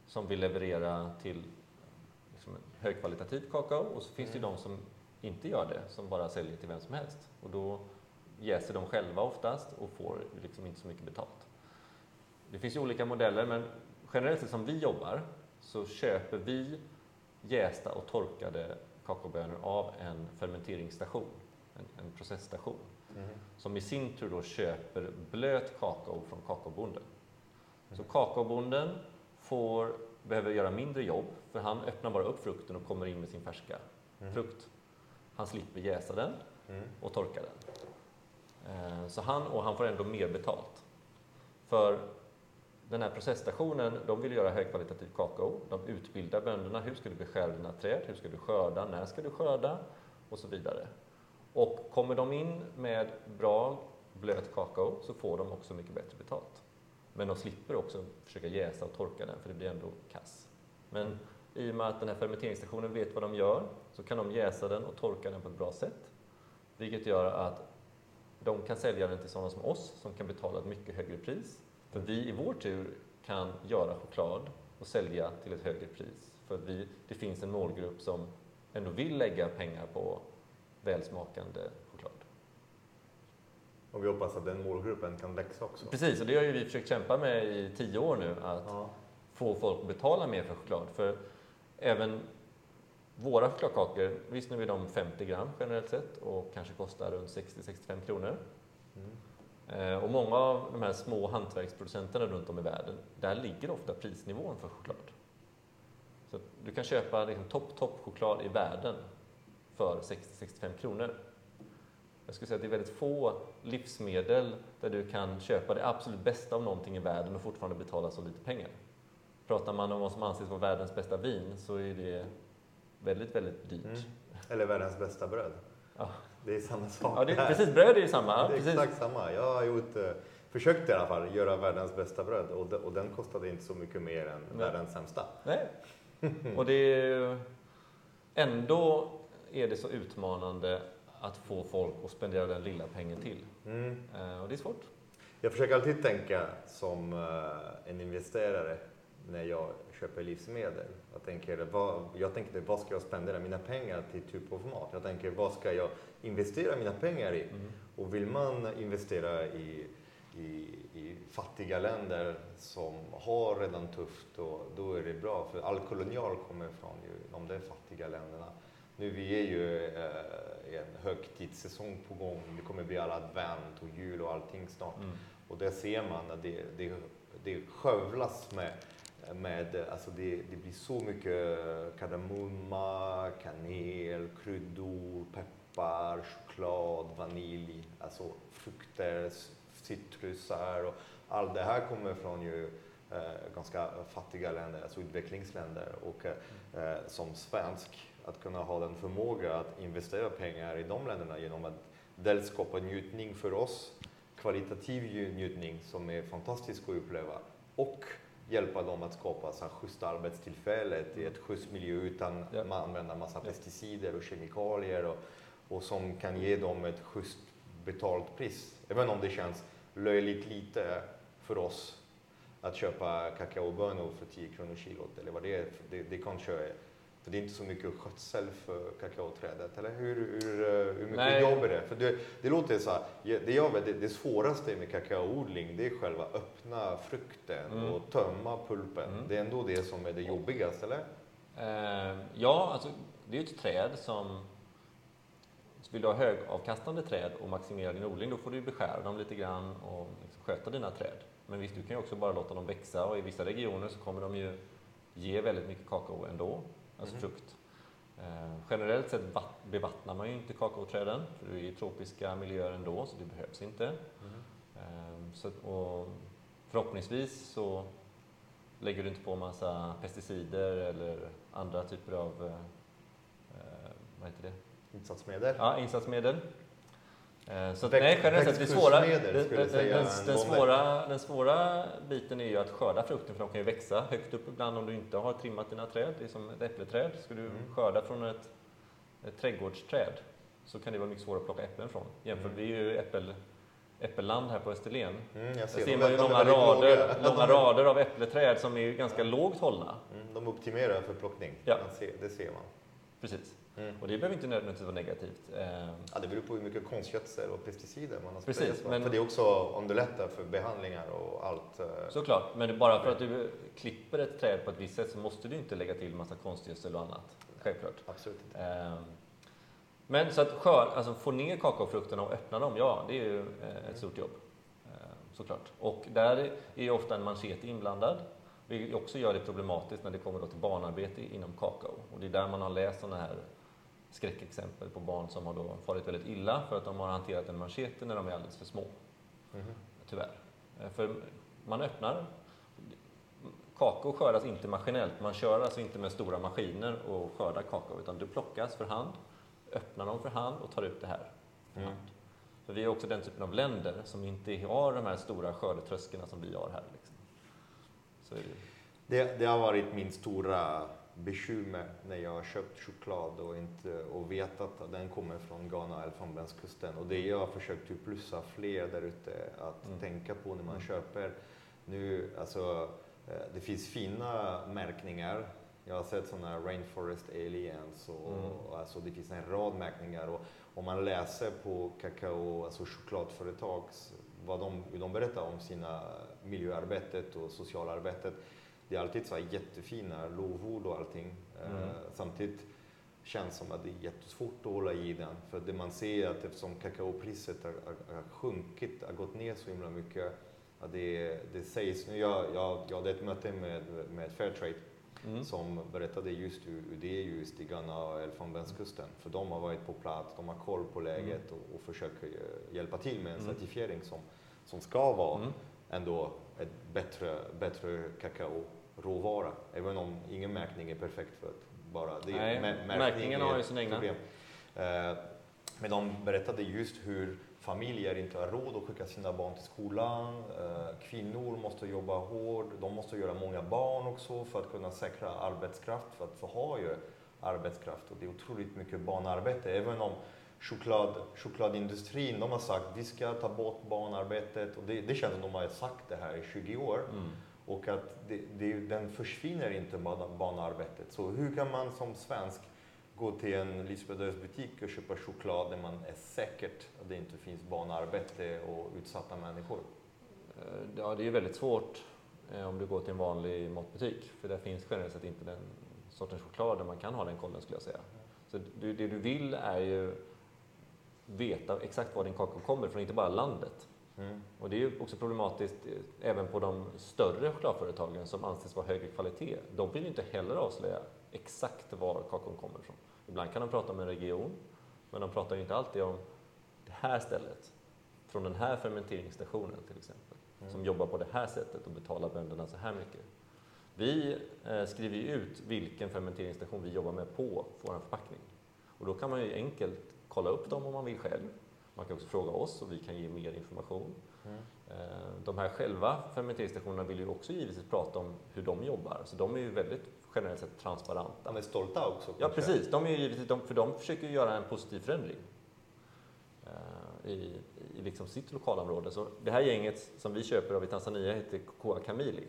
som vill leverera till liksom en högkvalitativ kakao och så finns det ju Mm. de som inte gör det, som bara säljer till vem som helst. Och då jäser de själva oftast och får liksom inte så mycket betalt. Det finns ju olika modeller, men generellt sett som vi jobbar så köper vi jästa och torkade kakaobönor av en fermenteringsstation, en, en processstation, Mm. som i sin tur då köper blöt kakao från kakaobonden. Så kakaobonden får, behöver göra mindre jobb, för han öppnar bara upp frukten och kommer in med sin färska Mm. frukt. Han slipper jäsa den Mm. och torka den. Eh, Så han, och han får ändå mer betalt. För den här processstationen, de vill göra högkvalitativ kakao. De utbildar bönderna. Hur ska du beskära dina träd? Hur ska du skörda? När ska du skörda? Och så vidare. Och kommer de in med bra blöt kakao så får de också mycket bättre betalt. Men de slipper också försöka jäsa och torka den för det blir ändå kass. Men i och med att den här fermenteringsstationen vet vad de gör så kan de jäsa den och torka den på ett bra sätt. Vilket gör att de kan sälja den till sådana som oss som kan betala ett mycket högre pris. För vi i vår tur kan göra choklad och sälja till ett högre pris. För vi, det finns en målgrupp som ändå vill lägga pengar på välsmakande choklad. Och vi hoppas att den målgruppen kan växa också. Precis, och det har ju vi försökt kämpa med i tio år nu. Att Ja. få folk att betala mer för choklad. För även våra chokladkakor, visst nu är de 50 gram generellt sett och kanske kostar runt 60-65 kronor. Mm. Och många av de här små hantverksproducenterna runt om i världen, där ligger ofta prisnivån för choklad. Så att du kan köpa liksom topp, topp choklad i världen för 60-65 kronor. Jag skulle säga att det är väldigt få livsmedel där du kan köpa det absolut bästa av någonting i världen och fortfarande betala så lite pengar. Pratar man om vad som anses vara världens bästa vin så är det väldigt, väldigt dyrt. Mm. Eller världens bästa bröd. Ja. Det är samma sak Ja, det, där. precis, bröd är ju samma. Ja, det är precis. exakt samma. Jag har gjort, eh, försökt i alla fall göra världens bästa bröd och, de, och den kostade inte så mycket mer än Nej. världens sämsta. Nej. Och det är ändå är det så utmanande att få folk att spendera den lilla pengen till. Mm. Eh, och det är svårt. Jag försöker alltid tänka som eh, en investerare när jag köper livsmedel. Jag tänker, vad, jag tänker vad ska jag spendera mina pengar till typ av mat? Jag tänker, vad ska jag investera mina pengar i? Mm. Och vill man investera i, i, i fattiga länder som har redan tufft, och, då är det bra. För all kolonial kommer från ju, de där fattiga länderna. Nu vi är ju eh, en högtidssäsong på gång. Det kommer bli alla advent och jul och allting snart. Mm. Och där ser man att det, det, det skövlas med, med alltså det, det blir så mycket kardemumma, kanel, kryddor, sirapar, choklad, vanilj, alltså frukter, citrusar och allt det här kommer från ju eh, ganska fattiga länder, alltså utvecklingsländer. Och eh, som svensk, att kunna ha den förmåga att investera pengar i de länderna genom att dels skapa njutning för oss, kvalitativ njutning som är fantastisk att uppleva och hjälpa dem att skapa så schyssta arbetstillfällen i ett schysst miljö utan ja. man använder massa ja. pesticider och kemikalier och, och som kan ge dem ett schysst betalt pris. Även om det känns löjligt lite för oss att köpa kakaobönor för 10 kronor kilot eller vad det är. Det, det kanske är det är inte så mycket skötsel för kakaoträdet, eller hur, hur, hur mycket Nej. jobb är det? För det, det låter så här, det, jag vet, det, det svåraste med kakaoodling det är själva öppna frukten mm. och tömma pulpen. Mm. Det är ändå det som är det jobbigaste, eller? Eh, ja, alltså, det är ett träd som vill du ha högavkastande träd och maximera din odling, då får du beskära dem lite grann och liksom sköta dina träd. Men visst, du kan ju också bara låta dem växa och i vissa regioner så kommer de ju ge väldigt mycket kakao ändå alltså mm. frukt. Eh, generellt sett bevattnar man ju inte kakaoträden, för det är i tropiska miljöer ändå, så det behövs inte. Mm. Eh, så, och förhoppningsvis så lägger du inte på massa pesticider eller andra typer av eh, eh vad heter det? Insatsmedel? Ja, insatsmedel. Eh, så nej, generellt sett, det svåra, den, den, den, svåra, den svåra biten är ju att skörda frukten för de kan ju växa högt upp ibland om du inte har trimmat dina träd. Det är som ett äppleträd. Ska du mm. skörda från ett, ett trädgårdsträd så kan det vara mycket svårare att plocka äpplen från. Jämfört, mm. vi är ju äppel, äppelland här på Österlen. Mm, jag ser, Där ser man ju långa, rader, långa rader av äppleträd som är ganska lågt hållna. Mm, de optimerar för plockning, ja. ser, det ser man. Precis. Mm. Och det behöver inte nödvändigtvis vara negativt. Ehm. Ja, det beror på hur mycket konstgödsel och pesticider man har Precis, men... För det också underlättar för behandlingar och allt. Eh. Såklart, men bara för att du klipper ett träd på ett visst sätt så måste du inte lägga till massa konstgödsel och annat. Självklart. Absolut inte. Ehm. Men så att skör, alltså få ner kakaofrukterna och öppna dem, ja det är ju eh, ett stort jobb. Ehm, såklart. Och där är ju ofta en manchete inblandad. Vilket också gör det problematiskt när det kommer då till barnarbete inom kakao. Och det är där man har läst sådana här skräckexempel på barn som har då farit väldigt illa för att de har hanterat en machete när de är alldeles för små. Mm. Tyvärr. Eh, för man öppnar Kakao skördas inte maskinellt, man kör alltså inte med stora maskiner och skördar kakao utan det plockas för hand, öppnar dem för hand och tar ut det här för mm. För vi är också den typen av länder som inte har de här stora skördetröskorna som vi har här. Liksom. Det. Det, det har varit min stora bekymmer när jag har köpt choklad och, inte, och vetat att den kommer från Ghana, Elfenbenskusten. Och det jag har försökt typ plussa fler där ute att mm. tänka på när man mm. köper. Nu, alltså, eh, det finns fina märkningar. Jag har sett sådana Rainforest Aliens och, mm. och alltså, det finns en rad märkningar. Och om man läser på kakao, alltså chokladföretags, vad de, de berättar om sina miljöarbetet och socialarbetet det är alltid så här jättefina lovord och allting. Eh, mm. samtidigt känns som att det är jättesvårt att hålla i den. För det man ser är att eftersom kakaopriset har, har, har sjunkit, har gått ner så himla mycket. Att det, det sägs, nu jag, jag, jag hade ett möte med, med Fairtrade mm. som berättade just hur, hur det är just i Ghana och Elfenbenskusten. För de har varit på plats, de har koll på läget mm. och, och försöker hjälpa till med en mm. certifiering som, som ska vara mm. ändå ett bättre, bättre kakao råvara. Även om ingen märkning är perfekt för att bara det Nej, märkning märkningen har ju sin egna. Problem. Eh, men de berättade just hur familjer inte har råd att skicka sina barn till skolan. Eh, kvinnor måste jobba hårt, de måste göra många barn också för att kunna säkra arbetskraft, för att få ha ju arbetskraft. Och det är otroligt mycket barnarbete, även om choklad, chokladindustrin de har sagt vi ska ta bort barnarbetet och det, det känns som de har sagt det här i 20 år. Mm. Och att det, det, den försvinner inte barnarbetet. Så hur kan man som svensk gå till en livsmedelsbutik och köpa choklad där man är säkert att det inte finns barnarbete och utsatta människor? Eh, ja, det är väldigt svårt eh, om du går till en vanlig matbutik, för där finns generellt sett inte den sortens choklad där man kan ha den kollen skulle jag säga. Så det, det du vill är ju veta exakt var din kakao kommer från, inte bara landet. Mm. Och det är ju också problematiskt eh, även på de större chokladföretagen som anses vara högre kvalitet. De vill inte heller avslöja exakt var kakaon kommer ifrån. Ibland kan de prata om en region, Men de pratar ju inte alltid om det här stället, från den här fermenteringsstationen till exempel, Mm. som jobbar på det här sättet och betalar bönderna så här mycket. Vi eh, skriver ju ut vilken fermenteringsstation vi jobbar med på vår förpackning. Och då kan man ju enkelt kolla upp dem om man vill själv. Man kan också fråga oss och vi kan ge mer information. Mm. Eh, De här själva fermenteringsstationerna vill ju också givetvis prata om hur de jobbar, så de är ju väldigt generellt sett transparenta. De är stolta också. Ja, precis. De är givetvis, de, för de försöker göra en positiv förändring eh, i, i liksom sitt lokalområde. Så det här gänget som vi köper av i Tanzania heter Cocoa Kamili.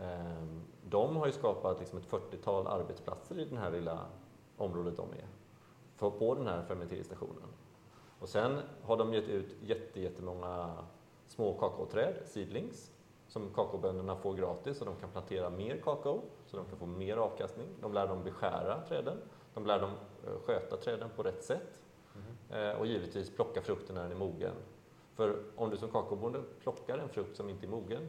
Eh, de har ju skapat liksom ett 40-tal arbetsplatser i det här lilla området de är, på den här fermenteringsstationen. Och sen har de gett ut jätte, jättemånga små kakaoträd, seedlings, som kakaobönderna får gratis och de kan plantera mer kakao så de kan få mer avkastning. De lär dem beskära träden, de lär dem eh, sköta träden på rätt sätt eh, och givetvis plocka frukten när den är mogen. För om du som kakaobonde plockar en frukt som inte är mogen,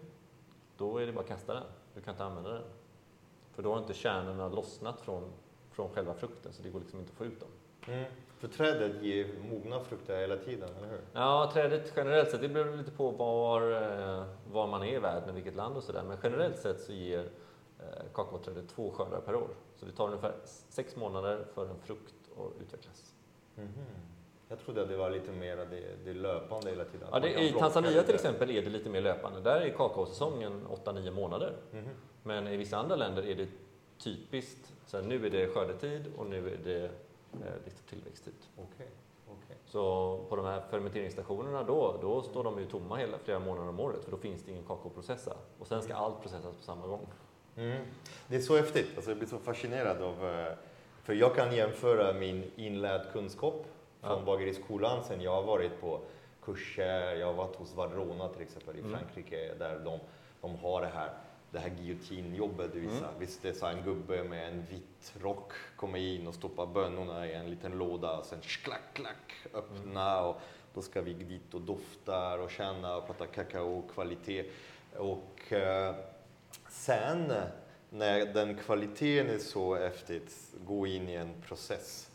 då är det bara att kasta den. Du kan inte använda den. För då har inte kärnorna lossnat från, från själva frukten så det går liksom inte att få ut dem. Mm. För trädet ger mogna frukter hela tiden, eller hur? Ja, trädet generellt sett, det beror lite på var, eh, var man är i världen, vilket land och sådär. Men generellt sett så ger eh, kakaoträdet två skördar per år. Så det tar ungefär sex månader för en frukt att utvecklas. Mhm. Jag trodde att det var lite mer det, det löpande hela tiden. Ja, det, I Tanzania lite. till exempel är det lite mer löpande. Där är kakaosäsongen 8-9 månader. Mhm. Men i vissa andra länder är det typiskt, så här, nu är det skördetid och nu är det eh, liksom tillväxttid. Okej, okej. Så på de här fermenteringsstationerna då, då står de ju tomma hela flera månader om året för då finns det ingen kakao att processa. Och sen ska allt processas på samma gång. Mm. Det är så häftigt. Alltså, jag blir så fascinerad av... eh, För jag kan jämföra min inlärd kunskap från Ja. bageriskolan sen jag har varit på kurser. Jag har varit hos Vadrona till exempel i Mm. Frankrike där de, de har det här, det här guillotinjobbet. Du visar. Mm. Visst, det så en gubbe med en vit rock kommer in och stoppar bönorna i en liten låda och sen klack, klack, öppna och då ska vi dit och dofta och känna och prata kakaokvalitet. Och eh, sen när den kvaliteten är så häftigt, gå in i en process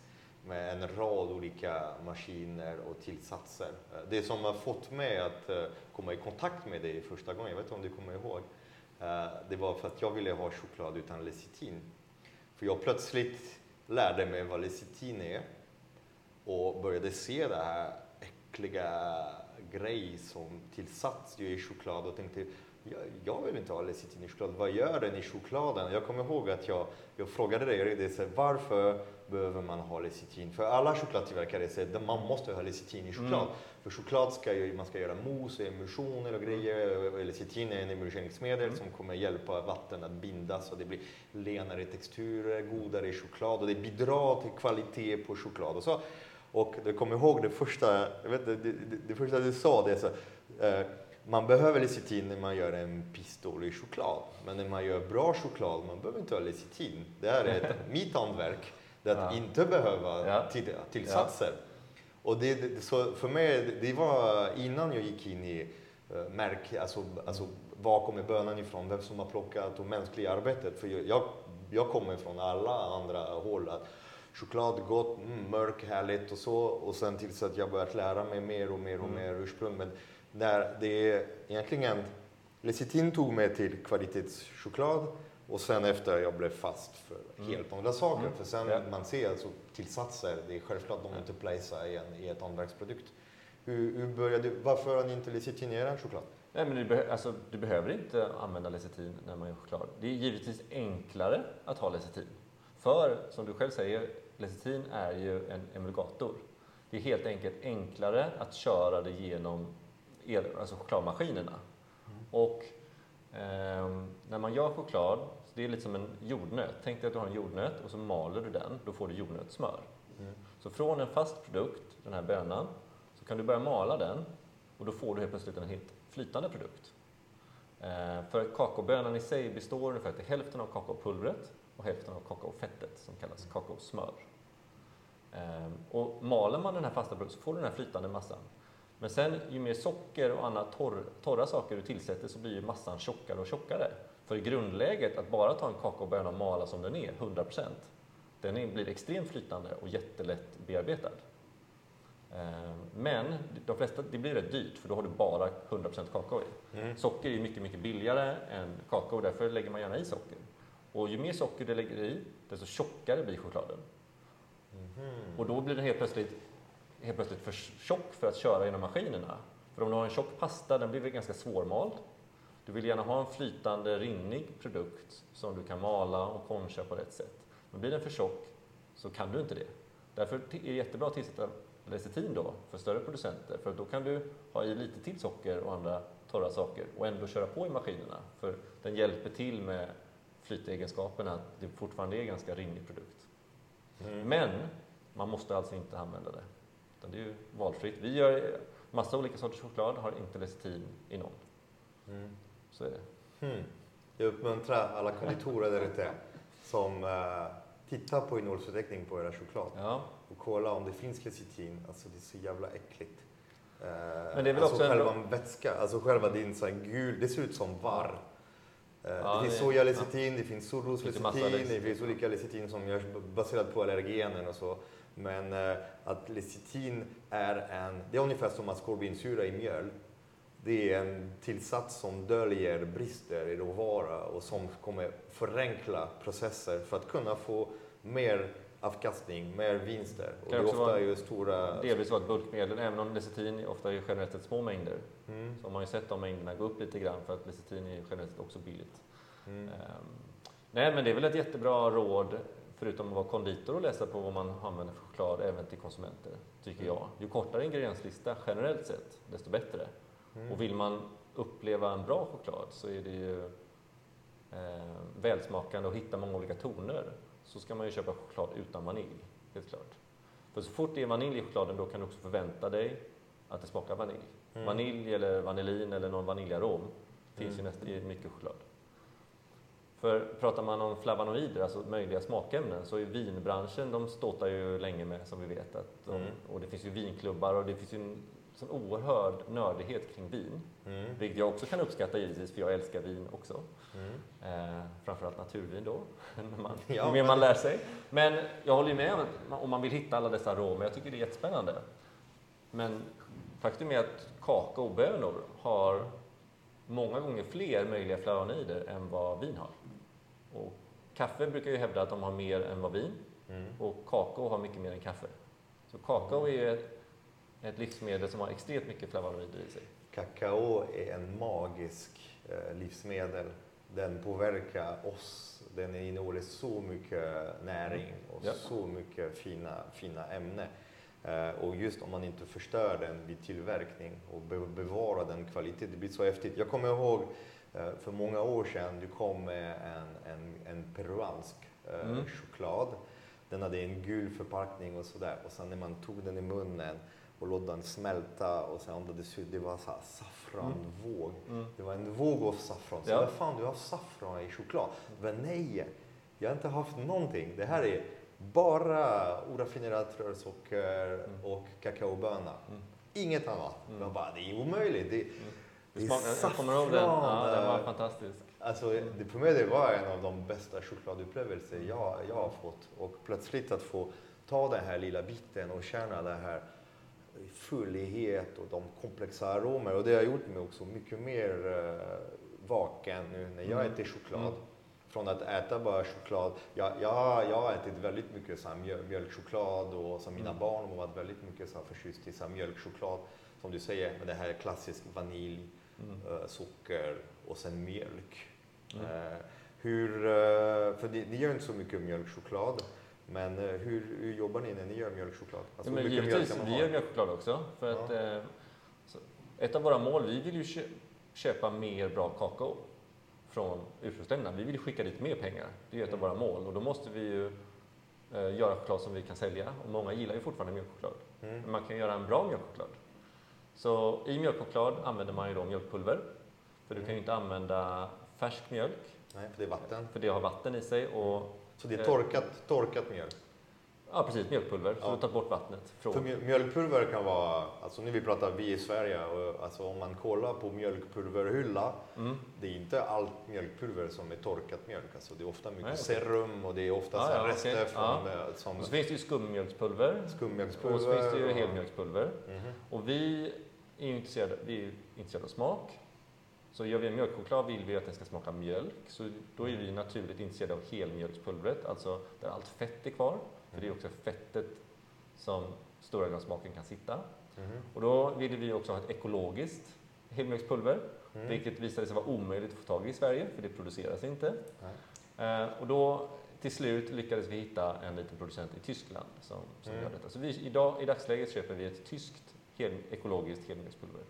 med en rad olika maskiner och tillsatser. Det som har fått mig att eh, komma i kontakt med dig första gången, jag vet inte om du kommer ihåg, Eh, det var för att jag ville ha choklad utan lecitin. För jag plötsligt lärde mig vad lecitin är och började se det här äckliga grej som tillsatts i choklad och tänkte jag, jag vill inte ha lecitin i choklad, vad gör den i chokladen? Jag kommer ihåg att jag, jag frågade dig, varför behöver man ha lecitin? För alla chokladtillverkare säger att man måste ha lecitin i choklad. Mm. För choklad ska ju, man ska göra mousse, emulsioner och grejer. Lecitin är en emulsionsmedel Mm. som kommer hjälpa vatten att bindas och det blir lenare texturer, godare choklad och det bidrar till kvalitet på choklad. Och, så. och jag kommer ihåg det första, jag vet, det, det, det första du sa, det är så, eh, man behöver lecitin när man gör en pistol i choklad. Men när man gör bra choklad, man behöver inte ha lecitin. Det här är ett, mitt hantverk, det är att Ja. inte behöva Ja. till, tillsatser. Och det, det, så för mig, det var innan jag gick in i uh, märk, alltså, alltså var kommer bönan ifrån, vem som har plockat och mänskliga arbetet. För jag, jag, jag kommer från alla andra håll. Att choklad gott, mm, mörk, härligt och så. Och sen tills att jag börjat lära mig mer och mer och Mm. mer ursprung. Men där det är egentligen, lecitin tog mig till kvalitetschoklad och sen efter jag blev fast för Mm. helt andra saker. Mm. För sen Ja. man ser alltså tillsatser, det är självklart de inte placea i, en, i ett hantverksprodukt. Hur, hur började varför har ni inte lecitinerat choklad? Nej, men du, beh- alltså, du behöver inte använda lecitin när man gör choklad. Det är givetvis enklare att ha lecitin. För, som du själv säger, lecitin är ju en emulgator. Det är helt enkelt enklare att köra det genom el, alltså chokladmaskinerna. Och ehm, när man gör choklad, så det är lite som en jordnöt. Tänk dig att du har en jordnöt och så maler du den, då får du jordnötssmör. Mm. Så från en fast produkt, den här bönan, så kan du börja mala den och då får du helt plötsligt en helt flytande produkt. Eh, för kakaobönan i sig består ungefär till hälften av kakaopulvret och hälften av kakaofettet som kallas kakaosmör. Eh, och maler man den här fasta produkten så får du den här flytande massan. Men sen ju mer socker och andra torr, torra saker du tillsätter så blir ju massan tjockare och tjockare. För i grundläget, att bara ta en kakaoböna och mala som den är, 100%, den är, blir extremt flytande och jättelätt bearbetad. Eh, Men de flesta, det blir rätt dyrt för då har du bara 100% kakao i. Mm. Socker är mycket, mycket billigare än kakao, därför lägger man gärna i socker. Och ju mer socker du lägger i, desto tjockare blir chokladen. Mhm. Och då blir den helt plötsligt, helt plötsligt för tjock för att köra genom maskinerna. För om du har en tjock pasta, den blir väl ganska svårmald. Du vill gärna ha en flytande, rinnig produkt som du kan mala och koncha på rätt sätt. Men blir den för tjock så kan du inte det. Därför är det jättebra att tillsätta lecitin då för större producenter. För då kan du ha i lite till socker och andra torra saker och ändå köra på i maskinerna. För den hjälper till med flytegenskaperna, att det fortfarande är en ganska rinnig produkt. Mm. Men man måste alltså inte använda det. Utan det är ju valfritt. Vi gör massa olika sorters choklad, har inte lecitin i någon. Mm. Så är det. Hmm. Jag uppmuntrar alla konditorer där ute som uh, tittar på innehållsförteckningen på era choklad Ja. och kolla om det finns lecitin. Alltså det är så jävla äckligt. Uh, Men det är väl alltså också en själva bra- vätska, alltså själva din så här gul, det ser ut som varr. Eh, Ja, det finns det- sojalecitin, finns Det finns solroslecitin, det finns olika lecitin som görs baserat på allergenen och så. Men eh, att lecitin är en, det är ungefär som ascorbinsyra i mjöl. Det är en tillsats som döljer brister i råvara och som kommer förenkla processer för att kunna få mer avkastning, mer vinster. Och det Kan är också ofta vara stora... Delvis vara ett bulkmedel, även om lecitin ofta är generellt sett små mängder. Mm, Så har man ju sett de mängderna gå upp lite grann för att lecitin är generellt sett också billigt. mm, Ehm, nej, men det är väl ett jättebra råd, förutom att vara konditor och läsa på vad man använder för choklad, även till konsumenter, tycker Mm. jag. Ju kortare ingredienslista generellt sett, desto bättre. mm. Och vill man uppleva en bra choklad så är det ju eh, välsmakande och hitta många olika toner så ska man ju köpa choklad utan vanilj, helt klart. För så fort det är vanilj i chokladen då kan du också förvänta dig att det smakar vanilj. Mm. Vanilj eller vanillin eller någon vaniljarom finns Mm. ju nästan i mycket choklad. För pratar man om flavonoider, alltså möjliga smakämnen, så är vinbranschen, de ståtar ju länge med, som vi vet. Att de, Mm. Och det finns ju vinklubbar och det finns ju en sån oerhörd nördighet kring vin. Mm, Vilket jag också kan uppskatta givetvis, för jag älskar vin också. mm. Eh, framförallt naturvin då, när man, Ja, ju mer man lär sig. Men jag håller med om man vill hitta alla dessa aromer, jag tycker det är jättespännande. Men faktum är att kakaobönor har många gånger fler möjliga flavonoider än vad vin har. Och kaffe brukar ju hävda att de har mer än vad vin Mm. och kakao har mycket mer än kaffe. Så kakao är ett, ett livsmedel som har extremt mycket flavonoider i sig. Kakao är en magisk eh, livsmedel. Den påverkar oss. Den innehåller så mycket näring och Ja. så mycket fina, fina ämnen. Eh, och just om man inte förstör den vid tillverkning och be- bevarar den kvalitet, det blir så häftigt. Jag kommer ihåg för många år sedan, du kom med en, en, en peruansk eh, Mm. choklad. Den hade en gul förpackning och sådär. Och sen när man tog den i munnen och låt den smälta och sen andades ut, det var så saffranvåg. Mm. Det var en våg av saffran. Så Ja. vad fan, du har saffran i choklad? Men nej, jag har inte haft någonting. Det här är bara oraffinerat rörsocker Mm. och kakaoböna. Mm. Inget annat. Mm. Jag bara, det är omöjligt. Det, det är kommer ihåg den, ja, den var fantastisk. Alltså, det, för mig det var en av de bästa chokladupplevelser jag, jag har fått. Och plötsligt att få ta den här lilla biten och känna det här fyllighet och de komplexa aromer. Och det har gjort mig också mycket mer eh, vaken nu när jag Mm. äter choklad. Mm. Från att äta bara choklad. Jag, jag, har- jag har ätit väldigt mycket så här mjöl, mjölkchoklad och så mina Mm. barn har varit väldigt mycket så här förtjust i så här mjölkchoklad. Som du säger, med det här klassisk vanilj, Mm. eh, socker och sen mjölk. Mm. Eh, hur, eh, för ni, ni gör inte så mycket mjölkchoklad, men eh, hur, hur jobbar ni när ni gör mjölkchoklad? Alltså, Ja, men givetvis, vi gör mjölkchoklad också. För att, Ja. eh, så, ett av våra mål, vi vill ju kö- köpa mer bra kakao från ursprungsländerna. Vi vill skicka dit mer pengar. Det är ett av Mm. våra mål. Och då måste vi ju eh, göra choklad som vi kan sälja. Och många gillar ju fortfarande mjölkchoklad. Mm. Men man kan göra en bra mjölkchoklad. Så i mjölkchoklad använder man ju då mjölkpulver. För du kan ju inte använda färsk mjölk, Nej, för det är vatten. för det har vatten i sig. Och Så det är torkat, torkat mjöl. Ja, precis. Mjölkpulver. Så Ja. du tar bort vattnet För från... mjöl- mjölkpulver kan vara, alltså nu vi pratar vi i Sverige, och alltså om man kollar på mjölkpulverhylla, Mm. det är inte allt mjölkpulver som är torkat mjölk. Alltså det är ofta mycket Nej, serum och det är ofta Ja, här ja, rester okej. från eh, som Och så finns det ju skummjölkspulver. skummjölkspulver. Och så finns det ju och- helmjölkspulver. Mhm. Och vi är ju intresserade, vi är intresserade av smak. Så gör vi en mjölkchoklad vill vi att den ska smaka mjölk. Så då är vi naturligt intresserade av helmjölkspulvret, alltså där allt fett är kvar. För det är också fettet som stora delar av smaken kan sitta. Mhm. Och då ville vi också ha ett ekologiskt helmjölkspulver, Mm. vilket visade sig vara omöjligt att få tag i i Sverige, för det produceras inte. Nej. Eh, och då till slut lyckades vi hitta en liten producent i Tyskland som, som Mm. gör detta. Så vi, idag, i dagsläget köper vi ett tyskt hel, ekologiskt helmjölkspulver.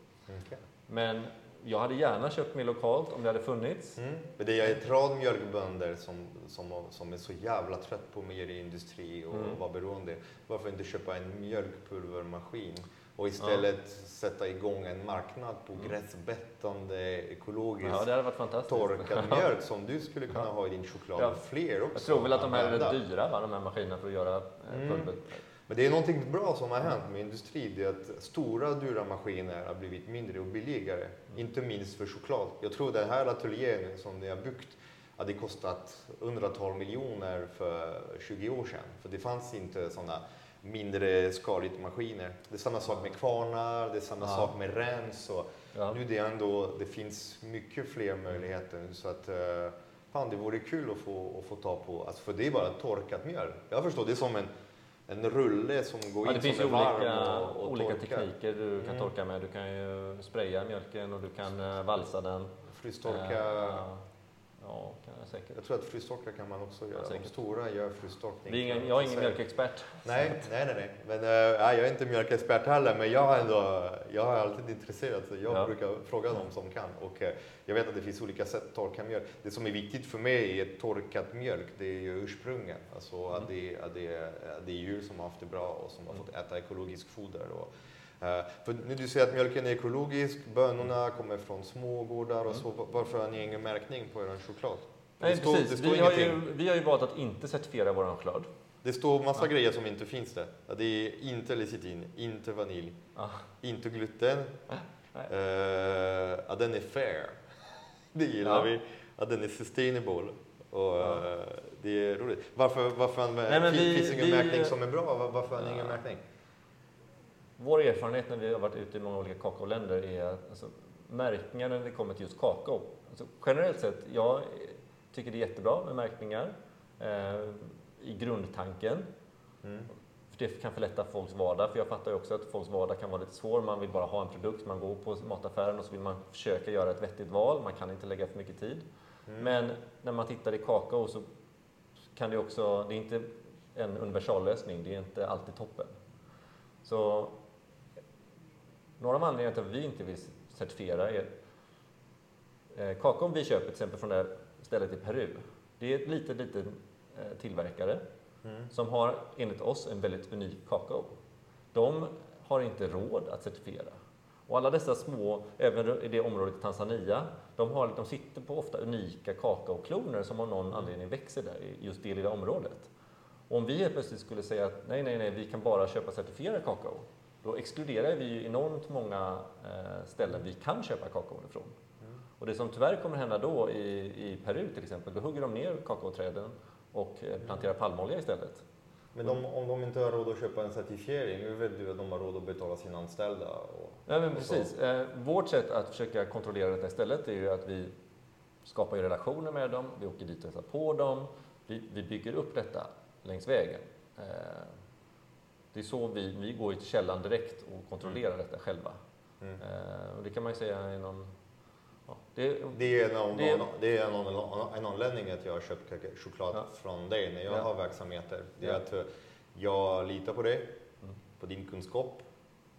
Men jag hade gärna köpt mer lokalt om det hade funnits. Mm. Men det är ett rad mjölkbönder som, som, som är så jävla trött på mejeriindustri och Mm. vara beroende. Varför inte köpa en mjölkpulvermaskin och istället sätta igång en marknad på Mm. gräsbettande, ekologiskt Ja, torkad mjölk som du skulle kunna Ja. ha i din choklad Ja. och fler också. Jag tror väl att de här är rätt dyra, va, de här maskinerna för att göra eh, Mm. Men det är någonting bra som har hänt med industrin. Det är att stora dyra maskiner har blivit mindre och billigare. Inte minst för choklad. Jag tror den här ateljén som ni har byggt hade kostat hundratals miljoner för 20 år sedan. För det fanns inte sådana mindre skaligt maskiner. Det är samma sak med kvarnar, det är samma Ja. sak med rens. Och Ja. Nu det ändå, det finns mycket fler möjligheter. Så att, eh, fan, det vore kul att få, att få ta på, alltså, för det är bara torkat mjöl. Jag förstår, det är som en, en rulle som går Ja, in det finns som är varm olika, och, och olika torkar. tekniker du kan Mm. torka med. Du kan ju spraya mjölken och du kan eh, valsa den. Frystorka, Eh, Ja, kan jag säkert. jag tror att frystorka kan man också göra. De säkert. stora gör frystorkning. Är ingen, jag är ingen mjölkexpert. Nej, nej, nej. nej. Men, äh, jag är inte mjölkexpert heller, men jag ändå, jag har alltid intresserat så jag Ja. brukar fråga dem som kan. Och eh, jag vet att det finns olika sätt att torka mjölk. Det som är viktigt för mig i ett torkat mjölk, det är ju ursprunget. Alltså att, det, att, det, att det är djur som har haft det bra och som har Mm. fått äta ekologiskt foder. Och, för när du säger att mjölken är ekologisk, bönorna kommer från smågårdar och så. Varför har ni ingen märkning på er choklad? Nej, det står, precis. vi, har ju, vi har ju valt att inte certifiera vår choklad. Det står massa Ja. grejer som inte finns där. Det är inte lecitin, inte vanilj, Ja. inte gluten. Nej. Uh, att den är fair. Det gillar Ja. vi. Att den är sustainable. Och, Ja. eh, det är roligt. Varför, varför Nej, vi- finns ingen vi- märkning som är bra? Var- Varför har ni ingen Ja. märkning? Vår erfarenhet när vi har varit ute i många olika kakaoländer är att alltså, märkningar när det kommer till just kakao. Alltså, generellt sett, jag tycker det är jättebra med märkningar eh, i grundtanken. Mm. För det kan förlätta folks vardag, för jag fattar ju också att folks vardag kan vara lite svår. Man vill bara ha en produkt, man går på mataffären och så vill man försöka göra ett vettigt val. Man kan inte lägga för mycket tid. Mm. Men när man tittar i kakao så kan det också, det är inte en universallösning, det är inte alltid toppen. Så några av anledningarna till att vi inte vill certifiera är eh, kakaon vi köper till exempel från det här stället i Peru. Det är ett litet, litet eh, tillverkare Mm. som har enligt oss en väldigt unik kakao. De har inte råd att certifiera. Och alla dessa små, även i det området i Tanzania, de, har, de sitter på ofta unika kakaokloner som av någon anledning växer där i just det lilla området. Och om vi helt plötsligt skulle säga att nej, nej, nej, vi kan bara köpa certifierad kakao, då exkluderar vi ju enormt många eh, ställen vi kan köpa kakao ifrån. Mm. Och det som tyvärr kommer hända då i, i Peru till exempel, då hugger de ner kakaoträden och eh, planterar palmolja istället. Men de, om de inte har råd att köpa en certifiering, hur vet du att de har råd att betala sina anställda? Och, Ja, men precis. Eh, vårt sätt att försöka kontrollera detta istället är ju att vi skapar relationer med dem, vi åker dit och hälsar på dem, vi, vi bygger upp detta längs vägen. Eh, det är så vi, vi går till källan direkt och kontrollerar detta själva. Mm. Eh, och det kan man ju säga är någon... Ja, det, Det är, en, Det- det är en, en anledning att jag har köpt choklad Ja. från dig när jag Ja. har verksamheter. Det är att eh, jag litar på dig, Mm. på din kunskap.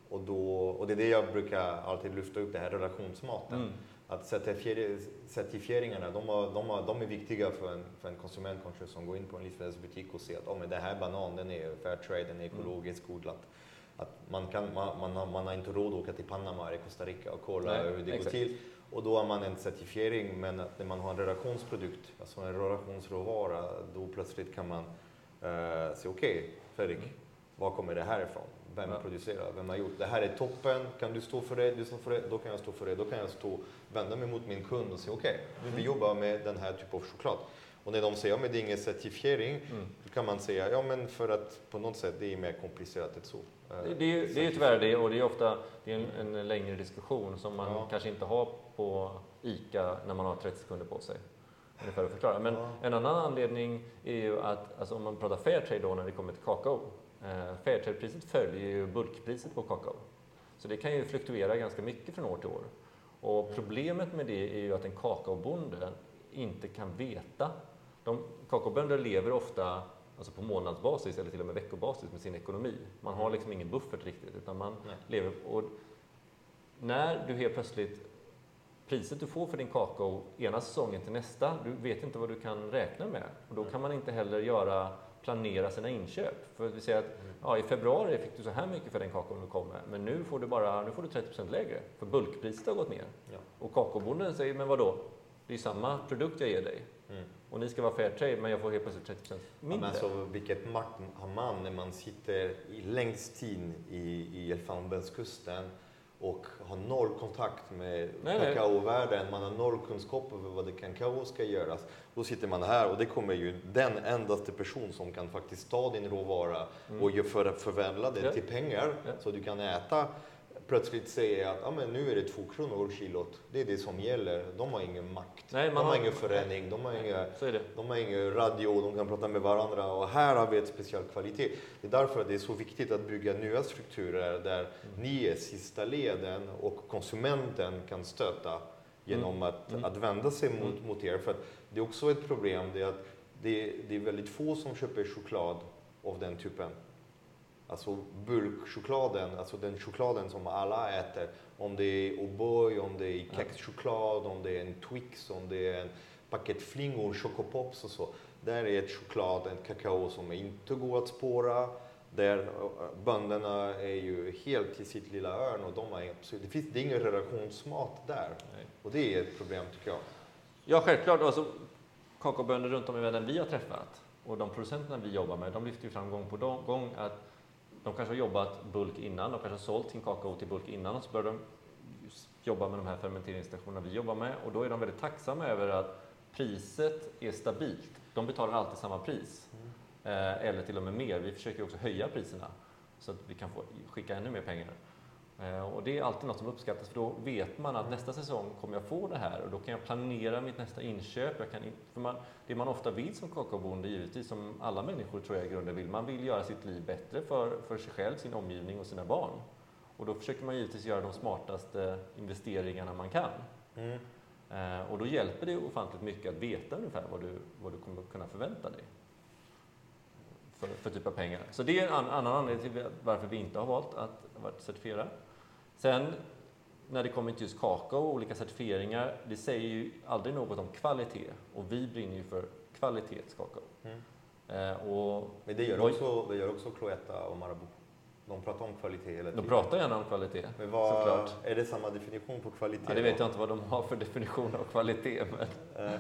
Och, då, och det är det jag brukar alltid lyfta upp, det här relationsmaten. mm, Att certifier- certifieringarna, de, de, de är viktiga för en, för en konsument kanske som går in på en livsmedelsbutik och ser att oh, men det här banan, den är fair trade, den är ekologiskt odlad. Att man, kan, man, man, har, man har inte råd att åka till Panama eller Costa Rica och kolla Nej, hur det exakt. går till. Och då har man en certifiering, men att när man har en relationsprodukt, alltså en relationsråvara, då plötsligt kan man eh, säga okej, Fredrik, var kommer det här ifrån? Vem Ja. producerar? Vem har gjort? Det här är toppen, kan du stå för det? Du står för det, då kan jag stå för det. Då kan jag stå, vända mig mot min kund och säga okej, nu vi jobbar med den här typen av choklad. Och när de säger, ja men det är ingen certifiering, Mm. då kan man säga, ja men för att på något sätt det är mer komplicerat än så. Det, det, är det är tyvärr det och det är ofta det är en, en längre diskussion som man Ja. kanske inte har på ICA när man har 30 sekunder på sig. Ungefär att förklara. Men Ja. en annan anledning är ju att alltså om man pratar Fairtrade då när det kommer till kakao. Eh, Fairtrade-priset följer ju bulkpriset på kakao. Så det kan ju fluktuera ganska mycket från år till år. Och problemet med det är ju att en kakaobonde inte kan veta. De, kakaobönder lever ofta alltså på månadsbasis eller till och med veckobasis med sin ekonomi. Man har liksom ingen buffert riktigt utan man Nej. lever och när du helt plötsligt priset du får för din kakao ena säsongen till nästa, du vet inte vad du kan räkna med. Och då kan man inte heller göra, planera sina inköp. För vi säger att ja, i februari fick du så här mycket för den kakaon du kom med, men nu får du bara nu får du 30% lägre, för bulkpriset har gått ner. Ja. Och kakaobonden säger, men vad då? Det är samma produkt jag ger dig. Mm. Och ni ska vara fair trade, men jag får helt plötsligt 30 Ja, mindre. men alltså, vilket makt har man när man sitter längst in i, i Elfenbenskusten och har noll kontakt med Nej, kakaovärlden, man har noll kunskap över vad det kakao ska göras. Då sitter man här och det kommer ju den endaste person som kan faktiskt ta din råvara och ju för, förvandla Mm. Ja. till pengar Ja. så du kan äta. Plötsligt säga att ah, men nu är det två kronor kilot, det är det som gäller. De har ingen makt, Nej, de har, har- ingen förening, de har inga är det. de har ingen radio, de kan prata med varandra och här har vi ett speciell kvalitet. Det är därför det är så viktigt att bygga nya strukturer där ni är sista leden och konsumenten kan stöta genom Mm. att, Mm. att vända sig mot, Mm. mot er. För att det är också ett problem, det är att det, det är väldigt få som köper choklad av den typen. Alltså bulkchokladen, alltså den chokladen som alla äter. Om det är O'boy, om det är kexchoklad, om det är en Twix, om det är en paket flingor, chocopops och så. Där är ett choklad, en kakao som inte går att spåra. Där eh, bönderna är ju helt i sitt lilla örn och de har absolut, det finns det är ingen relationsmat där. Nej. Och det är ett problem tycker jag. Ja, självklart. Alltså, kakaobönder runt om i världen vi har träffat och de producenterna vi jobbar med, de lyfter ju fram gång på gång att de kanske har jobbat bulk innan, de kanske har sålt sin kakao till bulk innan och så börjar de jobba med de här fermenteringsstationerna vi jobbar med och då är de väldigt tacksamma över att priset är stabilt. De betalar alltid samma pris, eh, eller till och med mer. Vi försöker också höja priserna så att vi kan få skicka ännu mer pengar. Eh, Och det är alltid något som uppskattas för då vet man att nästa säsong kommer jag få det här och då kan jag planera mitt nästa inköp. Jag kan in, för man, det man ofta vill som kakaobonde givetvis, som alla människor tror jag i grunden vill, man vill göra sitt liv bättre för, för sig själv, sin omgivning och sina barn. Och då försöker man givetvis göra de smartaste investeringarna man kan. Mm. Eh, och då hjälper det ofantligt mycket att veta ungefär vad du, vad du kommer kunna förvänta dig för, för typ av pengar. Så det är en an- annan anledning till varför vi inte har valt att certifiera. Sen när det kommer till just kakao och olika certifieringar, det säger ju aldrig något om kvalitet och vi brinner ju för kvalitetskakao. Mm. Eh, och Men det gör, Vad- också, det gör också Cloetta och Marabou. De pratar om kvalitet hela de tiden. pratar gärna om kvalitet. Men vad, såklart. är det samma definition på kvalitet? Ja, det vet jag inte vad de har för definition av kvalitet, men Eh,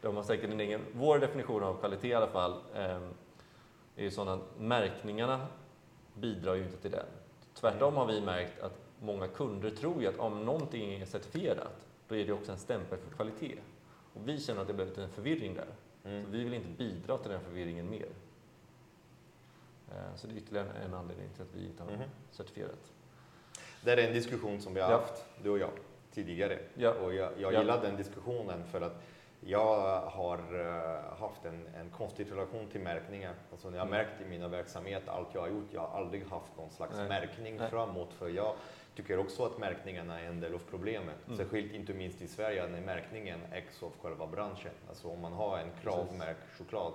De har säkert en egen... Vår definition av kvalitet i alla fall eh, är ju sån att märkningarna bidrar ju inte till den. Tvärtom har vi märkt att många kunder tror ju att om någonting är certifierat, då är det också en stämpel för kvalitet. Och vi känner att det blivit en förvirring där. mm. Så vi vill inte bidra till den förvirringen mer. Eh, så det är ytterligare en anledning till att vi inte har Mhm. certifierat. Det är en diskussion som vi har Ja. haft, du och jag, tidigare. Ja. Och jag, jag Ja. gillar den diskussionen för att jag har eh, haft en, en konstig relation till märkningar. Alltså när jag har Mm. märkt i mina verksamhet, allt jag har gjort, jag har aldrig haft någon slags Nej. märkning Nej. framåt. För jag tycker också att märkningarna är en del av problemet. Mm. Särskilt inte minst i Sverige när märkningen ägs av själva branschen. Alltså om man har en kravmärkt choklad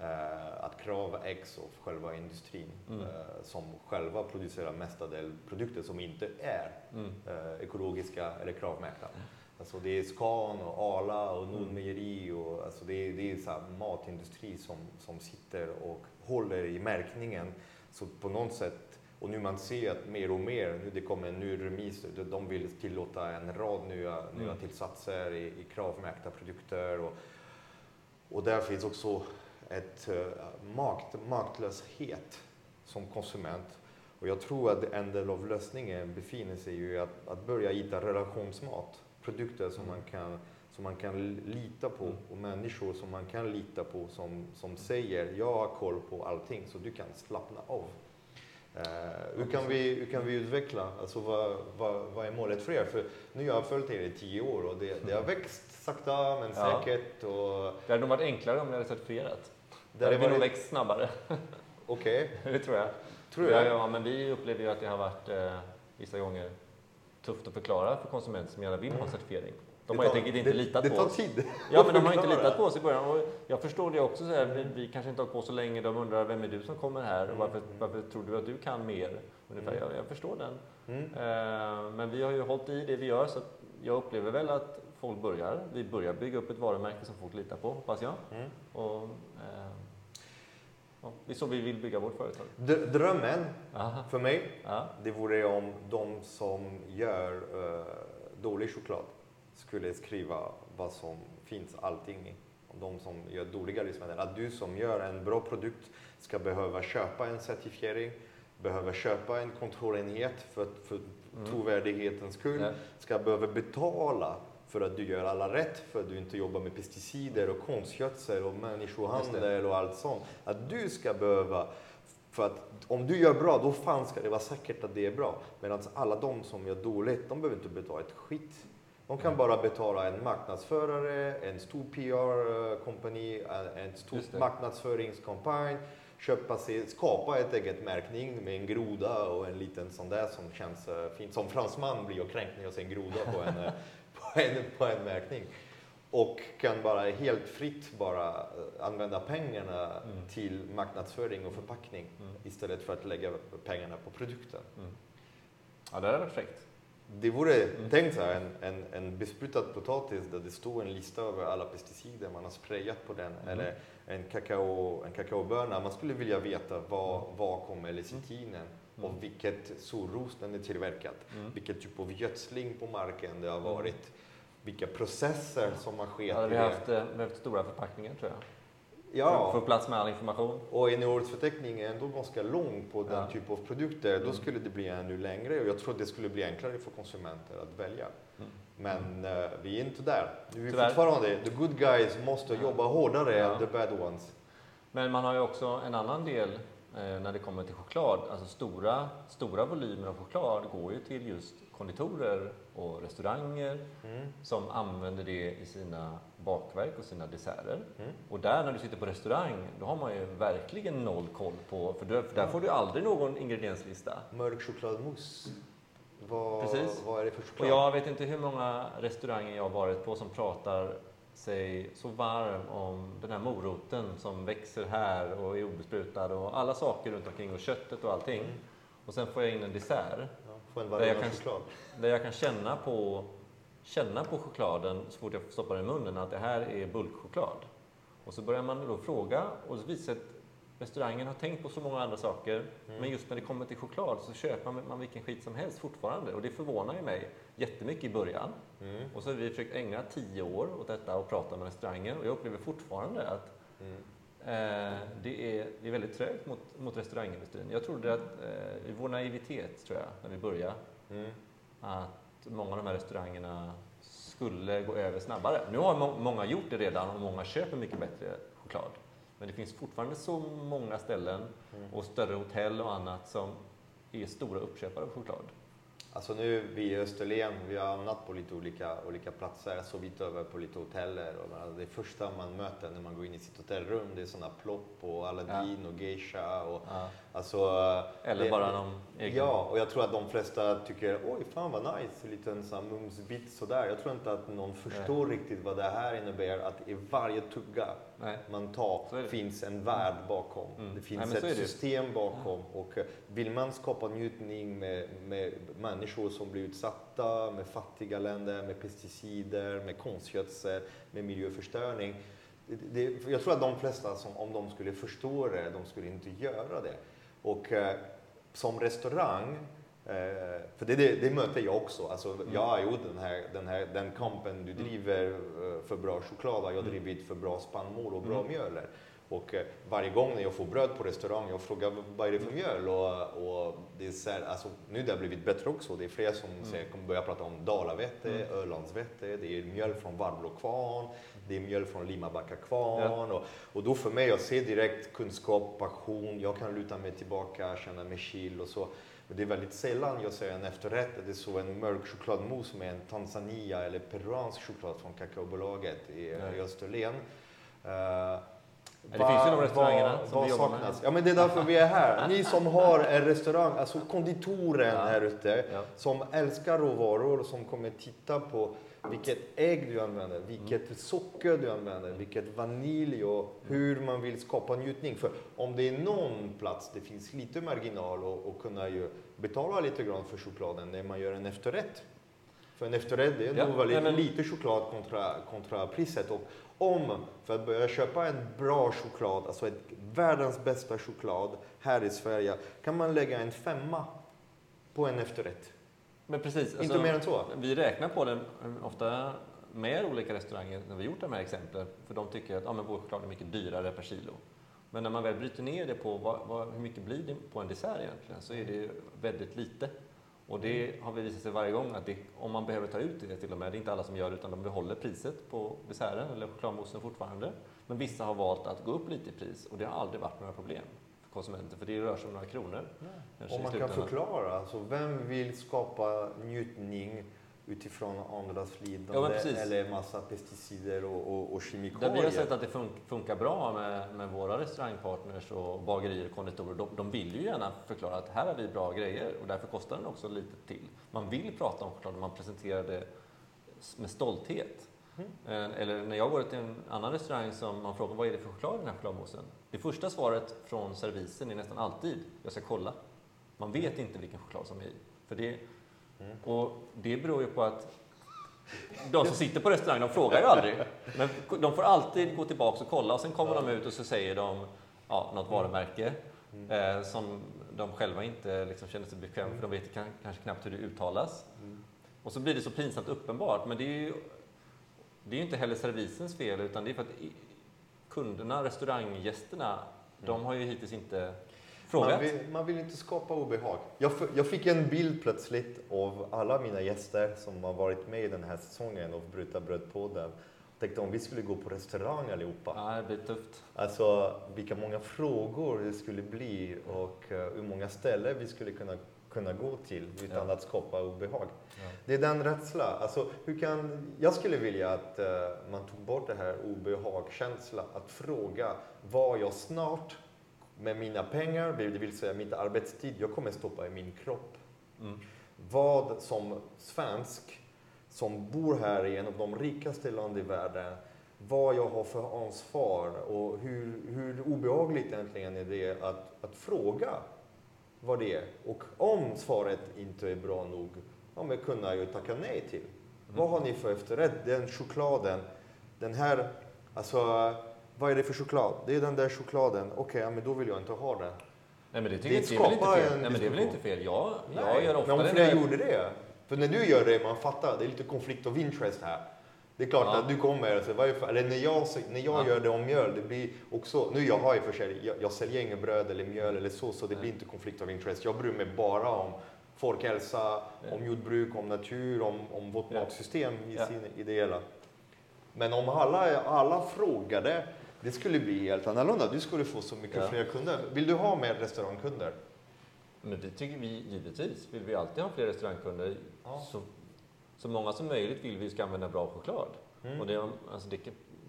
Eh, att Krav ägs av själva industrin Mm. eh, som själva producerar mestadels produkter som inte är Mm. eh, ekologiska eller kravmärkta. Alltså det är Scan och Arla och Nordmejeri och alltså det är, det är så matindustri som, som sitter och håller i märkningen. Så på något sätt, och nu man ser att mer och mer, nu det kommer en ny remiss, de vill tillåta en rad nya, nya Mm. tillsatser i, i kravmärkta produkter. Och, och där finns också ett uh, makt, maktlöshet som konsument. Och jag tror att en del av lösningen befinner sig i att, att börja hitta relationsmat, produkter som mm. man kan som man kan lita på mm. och människor som man kan lita på som, som säger jag har koll på allting så du kan slappna av. Uh, hur, kan vi, hur kan vi utveckla, alltså vad, vad, vad är målet för er? För nu har jag följt er i tio år och det, det har växt sakta men ja. säkert. Och... Det hade nog varit enklare om ni hade certifierat. Där hade vi varit... nog växt snabbare. Okej. Okay. det tror jag. Tror jag. Ja, men vi upplever ju att det har varit eh, vissa gånger tufft att förklara för konsumenter som gärna vill ha certifiering. De har helt enkelt inte litat det, på oss. Det tar tid. Ja, men de har inte litat på oss i början. Och jag förstår det också. Så här, vi, vi, kanske inte har på så länge. De undrar, vem är du som kommer här? Och mm. varför, varför tror du att du kan mer? Ungefär. Mm. Jag, jag förstår den. Mm. Uh, men vi har ju hållit i det vi gör. Så jag upplever väl att folk börjar. Vi börjar bygga upp ett varumärke som folk litar på, hoppas jag. Mm. Och, uh, ja, det är så vi vill bygga vårt företag. Drömmen Aha. för mig, Aha. det vore om de som gör uh, dålig choklad skulle skriva vad som finns allting i. de som gör dåliga livsmedel. Att du som gör en bra produkt ska behöva köpa en certifiering, behöva köpa en kontrollenhet för, för mm. trovärdighetens skull, ja. ska behöva betala för att du gör alla rätt, för att du inte jobbar med pesticider och konstgödsel och människohandel och allt sånt. Att du ska behöva för att om du gör bra, då fan ska det vara säkert att det är bra. Medan alla de som gör dåligt, de behöver inte betala ett skit. De kan bara betala en marknadsförare, en stor PR-kompani, en stor marknadsföringskampanj, köpa sig, skapa ett eget märkning med en groda och en liten sån där som känns uh, fint. Som fransman blir jag kränkt när jag ser en groda på en, uh, på en, på en märkning. Och kan bara helt fritt bara använda pengarna mm. till marknadsföring och förpackning mm. istället för att lägga pengarna på produkten. Mm. Ja, det varit fräckt. Det vore, mm. tänk så här, en, en, en besprutad potatis där det står en lista över alla pesticider man har sprayat på den. Mm. Eller en, kakao, en kakaoböna. Man skulle vilja veta var, mm. var kommer lecitinen mm. och vilket solros den är tillverkad. Mm. Vilket typ av gödsling på marken det har mm. varit. Vilka processer som har skett. Hade vi haft, eh, behövt stora förpackningar tror jag. Ja. Få plats med all information. Och innehållsförteckningen är ändå ganska lång på den ja. typen av produkter. Då mm. skulle det bli ännu längre och jag tror det skulle bli enklare för konsumenter att välja. Mm. Men uh, vi är inte där. Vi är fortfarande, the good guys måste ja. jobba hårdare ja. än the bad ones. Men man har ju också en annan del eh, när det kommer till choklad. Alltså stora, stora volymer av choklad går ju till just konditorer och restauranger mm. som använder det i sina bakverk och sina desserter. Mm. Och där när du sitter på restaurang, då har man ju verkligen noll koll på, för, där, för där får du aldrig någon ingredienslista. Mörk chokladmousse. Vad, Precis. vad är det för choklad? Och jag vet inte hur många restauranger jag har varit på som pratar sig så varm om den här moroten som växer här och är obesprutad och alla saker runt omkring och köttet och allting. Mm. Och sen får jag in en dessert på en där jag, kan, choklad. där jag kan känna på, känna på chokladen så fort jag stoppar den i munnen att det här är bulkchoklad. Och så börjar man då fråga och så visar att restaurangen har tänkt på så många andra saker mm. men just när det kommer till choklad så köper man vilken skit som helst fortfarande och det förvånar ju mig jättemycket i början. Mm. Och så har vi försökt ägna tio år åt detta och prata med restauranger och jag upplever fortfarande att mm. Eh, det, är, det är väldigt trögt mot, mot restaurangindustrin. Jag trodde att, eh, i vår naivitet tror jag, när vi började, mm. att många av de här restaurangerna skulle gå över snabbare. Nu har må många gjort det redan och många köper mycket bättre choklad. Men det finns fortfarande så många ställen mm. och större hotell och annat som är stora uppköpare av choklad. Alltså nu, vi i Österlen, vi har hamnat på lite olika, olika platser, sovit över på lite hoteller. Och det första man möter när man går in i sitt hotellrum, det är sådana plopp och Aladdin ja. och geisha. Och, ja. Alltså, Eller det, bara någon egen. Ja, och jag tror att de flesta tycker, oj fan vad nice, en liten mumsbit sådär. Jag tror inte att någon förstår Nej. riktigt vad det här innebär, att i varje tugga Nej. man tar finns en värld bakom. Mm. Det finns Nej, ett system bakom. Och eh, vill man skapa njutning med, med människor som blir utsatta, med fattiga länder, med pesticider, med konstgödsel, med miljöförstöring. Det, jag tror att de flesta, som, om de skulle förstå det, de skulle inte göra det. Och eh, som restaurang Eh, för det, det, det, möter jag också. Alltså, mm. Jag har gjort den här, den här den kampen du mm. driver eh, för bra choklad, jag har mm. drivit för bra spannmål och bra mm. mjöler. Och eh, varje gång när jag får bröd på restaurang, jag frågar vad är det för mjöl? Och, och det är så här, alltså, nu det har blivit bättre också. Det är fler som mm. säger, kommer börja prata om dalavete, mm. Ölandsvete, det är mjöl från Varblo kvarn, det är mjöl från Limabacka kvarn. Ja. Och, och då för mig, jag ser direkt kunskap, passion, jag kan luta mig tillbaka, känna mig chill och så. Men det är väldigt sällan jag ser en efterrätt, det är så en mörk chokladmousse med en Tanzania eller peruansk choklad från kakaobolaget i, i Österlen. Uh, det finns ju de restaurangerna som vi jobbar med. Ja, men det är därför vi är här. Ni som har en restaurang, alltså konditoren ja. här ute, ja. som älskar råvaror, som kommer titta på vilket ägg du använder, vilket mm. socker du använder, vilket vanilj och hur man vill skapa njutning. För om det är någon plats det finns lite marginal och, och kunna ju betala lite grann för chokladen när man gör en efterrätt. För en efterrätt det är ja, nog väldigt men... lite choklad kontra, kontra priset. Och om, för att börja köpa en bra choklad, alltså ett, världens bästa choklad här i Sverige, kan man lägga en femma på en efterrätt. Men precis. Inte alltså, mer än så. Vi räknar på det ofta med olika restauranger när vi gjort de här exemplen. För de tycker att ja, men vår choklad är mycket dyrare per kilo. Men när man väl bryter ner det på vad, vad, hur mycket blir det på en dessert egentligen så är det väldigt lite. Och det har vi visat sig varje gång att det, om man behöver ta ut det till och med, det är inte alla som gör det utan de behåller priset på desserten eller chokladmoussen fortfarande. Men vissa har valt att gå upp lite i pris och det har aldrig varit några problem för konsumenter för det rör sig om några kronor. Om man kan förklara, alltså vem vill skapa njutning utifrån andras lidande ja, eller massa pesticider och, och, och kemikalier. Där vi har sett att det funkar bra med, med våra restaurangpartners och bagerier och konditorer. De, de, vill ju gärna förklara att här har vi bra grejer och därför kostar den också lite till. Man vill prata om choklad och man presenterar det med stolthet. Mm. Eh, eller när jag går till en annan restaurang som man frågar vad är det för choklad i den här chokladmoussen? Det första svaret från servisen är nästan alltid jag ska kolla. Man vet inte vilken choklad som är i. För det, Mm. Och det beror ju på att de som sitter på restaurangen, de frågar ju aldrig. Men de får alltid gå tillbaka och kolla och sen kommer de ut och så säger de ja, något varumärke mm. eh, som de själva inte liksom känner sig bekväma för de vet kanske knappt hur det uttalas. Mm. Och så blir det så pinsamt uppenbart. Men det är ju det är inte heller servisens fel utan det är för att kunderna, restauranggästerna, de har ju hittills inte man vill, man vill, inte skapa obehag. Jag, jag, fick en bild plötsligt av alla mina gäster som har varit med i den här säsongen av Bryta brödpodden. Tänkte om vi skulle gå på restaurang allihopa. Ja, det blir tufft. Alltså vilka många frågor det skulle bli och uh, hur många ställen vi skulle kunna, kunna gå till utan ja. att skapa obehag. Ja. Det är den rädslan. Alltså, hur kan, jag skulle vilja att uh, man tog bort det här obehagskänslan, att fråga vad jag snart med mina pengar, det vill säga mitt arbetstid, jag kommer stoppa i min kropp. Mm. Vad som svensk, som bor här i en av de rikaste länderna i världen, vad jag har för ansvar och hur, hur obehagligt egentligen är det att, att fråga vad det är. Och om svaret inte är bra nog, ja, men kunna ju tacka nej till. Mm. Vad har ni för efterrätt? Den chokladen, den här, alltså vad är det för choklad? Det är den där chokladen. Okej, okay, ja, men då vill jag inte ha den. Nej, men det, tycker det, det är väl inte fel? Nej, men det är väl inte fel? Jag, jag gör ofta men om fler gjorde det? För när du gör det, man fattar, det är lite konflikt of interest här. Det är klart ja. att du kommer och säger, eller när jag, när jag ja. gör det om mjöl, det blir också, nu jag har ju för sig, jag, jag säljer inget bröd eller mjöl eller så, så det Nej. blir inte konflikt of interest. Jag bryr mig bara om folkhälsa, Nej. om jordbruk, om natur, om, om vårt matsystem i, sin, i det hela. Men om alla, alla frågade det skulle bli helt annorlunda. Du skulle få så mycket ja. fler kunder. Vill du ha mer restaurangkunder? Men det tycker vi givetvis. Vill vi alltid ha fler restaurangkunder. Ja. Så, så många som möjligt vill vi ska använda bra choklad. Mm. Och det, alltså det,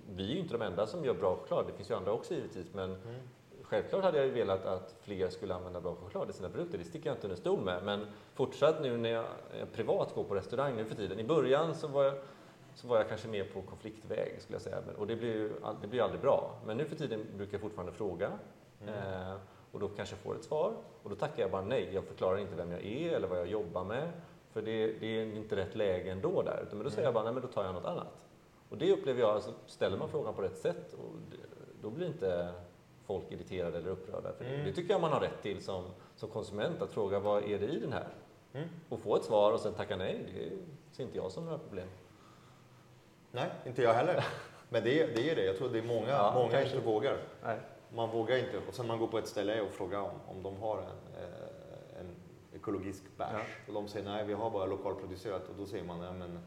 vi är ju inte de enda som gör bra choklad. Det finns ju andra också givetvis. Men mm. självklart hade jag ju velat att fler skulle använda bra choklad i sina produkter. Det sticker jag inte under stol med. Men fortsatt nu när jag privat går på restaurang nu för tiden. I början så var jag så var jag kanske mer på konfliktväg skulle jag säga. Och det blir ju det blir aldrig bra. Men nu för tiden brukar jag fortfarande fråga. Mm. Eh, och då kanske jag får ett svar. Och då tackar jag bara nej. Jag förklarar inte vem jag är eller vad jag jobbar med. För det, det är inte rätt läge ändå där. Men då säger jag bara nej, men då tar jag något annat. Och det upplever jag, alltså, ställer man frågan på rätt sätt, och då blir inte folk irriterade eller upprörda. För mm. det. tycker jag man har rätt till som, som konsument, att fråga vad är det i den här? Mm. Och få ett svar och sen tacka nej, det ser inte jag som några problem. Nej, inte jag heller. Men det, är- det är det. Jag tror det är många, Ja, många kanske. inte vågar. Nej. Man vågar inte. Och sen man går på ett ställe och frågar om, om de har en, eh, en ekologisk bärs. Ja. Och de säger nej, vi har bara lokalproducerat. Och då säger man, nej men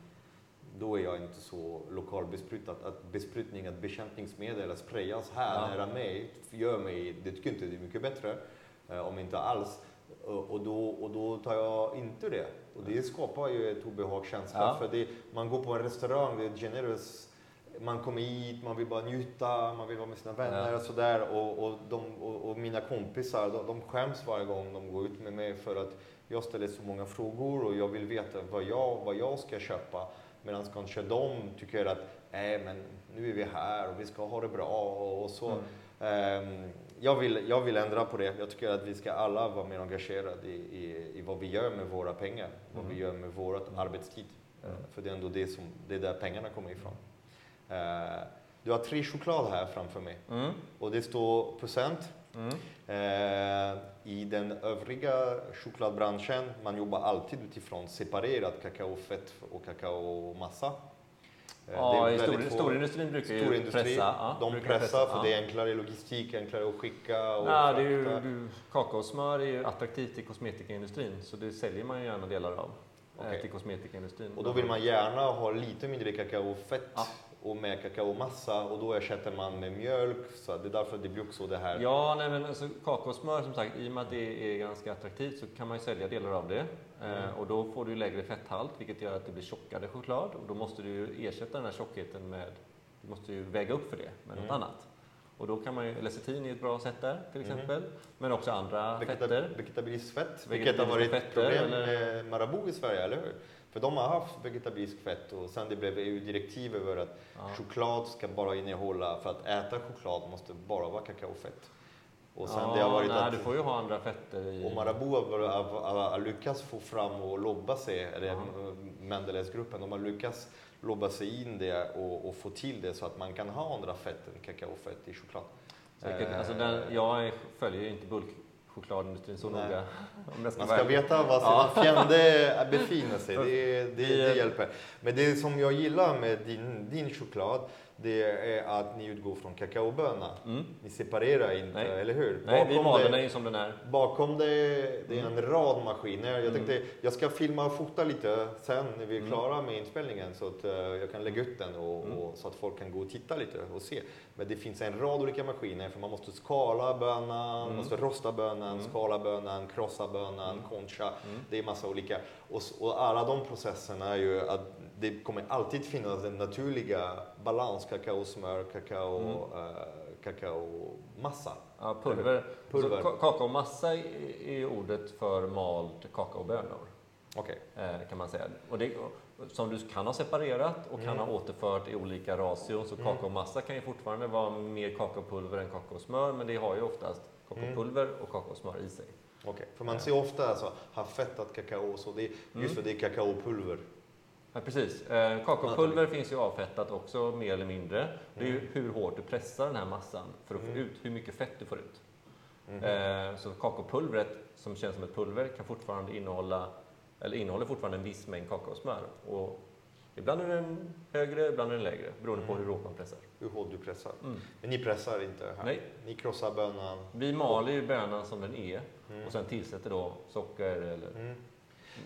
då är jag inte så lokalbesprutat. Att besprutning, att bekämpningsmedel, att sprayas här Ja. nära mig, gör mig, det tycker inte det är mycket bättre. eh, Om inte alls. Och då, och då tar jag inte det. Och det skapar ju ett obehagskänsla. Ja. För det, man går på en restaurang, det är generös man kommer hit, man vill bara njuta, man vill vara med sina vänner Ja. och sådär. Och, och, de, och, och mina kompisar, de, de skäms varje gång de går ut med mig för att jag ställer så många frågor och jag vill veta vad jag, vad jag ska köpa. Medan kanske de tycker att, nej men nu är vi här och vi ska ha det bra och, så. Mm. Ehm, jag, vill, jag vill ändra på det. Jag tycker att vi ska alla vara mer engagerade i, i, i vad vi gör med våra pengar, vad Mm. vi gör med vår arbetstid. Mm. Eh, För det är ändå det, som, det är där pengarna kommer ifrån. Eh, du har tre choklad här framför mig Mm. och det står procent. Mm. Eh, I den övriga chokladbranschen, man jobbar alltid utifrån separerat kakaofett och kakaomassa. Eh, Ja, det stor, storindustrin brukar ju storindustri, pressa. Ja, de pressar för ja. det är enklare logistik, enklare att skicka och Ja, det är ju, du, kakaosmör är ju attraktivt i kosmetikaindustrin, så det säljer man ju gärna delar av eh, Okej. till kosmetikaindustrin. Och då vill man gärna ha lite mindre kakaofett Ja. och mer kakaomassa och då ersätter man med mjölk. Så det är därför det blir också det här. Ja, nej, men alltså, kakaosmör som sagt, i och med att det är ganska attraktivt så kan man ju sälja delar av det. Mm. Och då får du lägre fetthalt, vilket gör att det blir tjockare choklad. Och då måste du ersätta den här tjockheten med, du måste ju väga upp för det med något Mm. annat. Och då kan man ju, lecitin är ett bra sätt där till Mhm. exempel. Men också andra Vegeta- fetter. Vegetabiliskt fett, vilket har varit ett problem eller? med Marabou i Sverige, eller hur? För de har haft vegetabiliskt fett och sen det blev EU-direktiv över att Ja. choklad ska bara innehålla, för att äta choklad måste bara vara kakaofett. Och sen ja, det har varit nej, att, du får ju ha andra fetter i. och Marabou har, lyckats få fram och lobba sig, eller Ja. Mendelevsgruppen, de har lyckats lobba sig in det och, och få till det så att man kan ha andra fett än kakaofett i choklad. Säkert, Eh, alltså den, jag följer ju inte bulkchokladindustrin så Nej. noga. Om jag ska Man vara ska ärlig. veta var Ja. sin fiende befinner sig, det, det, det hjälper. Men det som jag gillar med din, din choklad, det är att ni utgår från kakaoböna. Mm. Ni separerar inte, Nej. eller hur? Nej, vi maler den som den är. bakom det, det är en rad maskiner. Jag Mm. tänkte, jag ska filma och fota lite sen när vi är Mm. klara med inspelningen så att eh, jag kan lägga ut den och, Mm. och, så att folk kan gå och titta lite och se. Men det finns en rad olika maskiner för man måste skala bönan, man Mm. måste rosta bönan, Mm. skala bönan, krossa bönan, Mm. concha. Mm. Det är massa olika. Och, och alla de processerna är ju att det kommer alltid finnas en naturliga balans, kakaosmör, kakao, Mm. eh, kakaomassa. Ja, pulver. Pulver. Så ka- kakaomassa är ordet för malt kakaobönor. Okej. eh, kan man säga. Och det, som du kan ha separerat och kan Mm. ha återfört i olika ration. Så Mm. kakaomassa kan ju fortfarande vara mer kakaopulver än kakaosmör, men det har ju oftast kakaopulver och kakaosmör i sig. Okej, för man ser ofta alltså, ha fettat kakao, så det, just Mm. för det är kakaopulver. Ja, precis. Eh, kakaopulver finns ju avfettat också, mer eller mindre. Det är ju hur hårt du pressar den här massan för att få Mm. ut hur mycket fett du får ut. Mhm. Eh, så kakaopulvret, som känns som ett pulver, kan fortfarande innehålla, eller innehåller fortfarande en viss mängd kakaosmör. Och ibland är den högre, ibland är den lägre, beroende på Mm. hur hårt man pressar. Hur hårt du pressar. Mm. Men ni pressar inte här? Nej. Ni krossar bönan? Vi maler ju bönan som den är Mm. och sen tillsätter då socker eller Mm.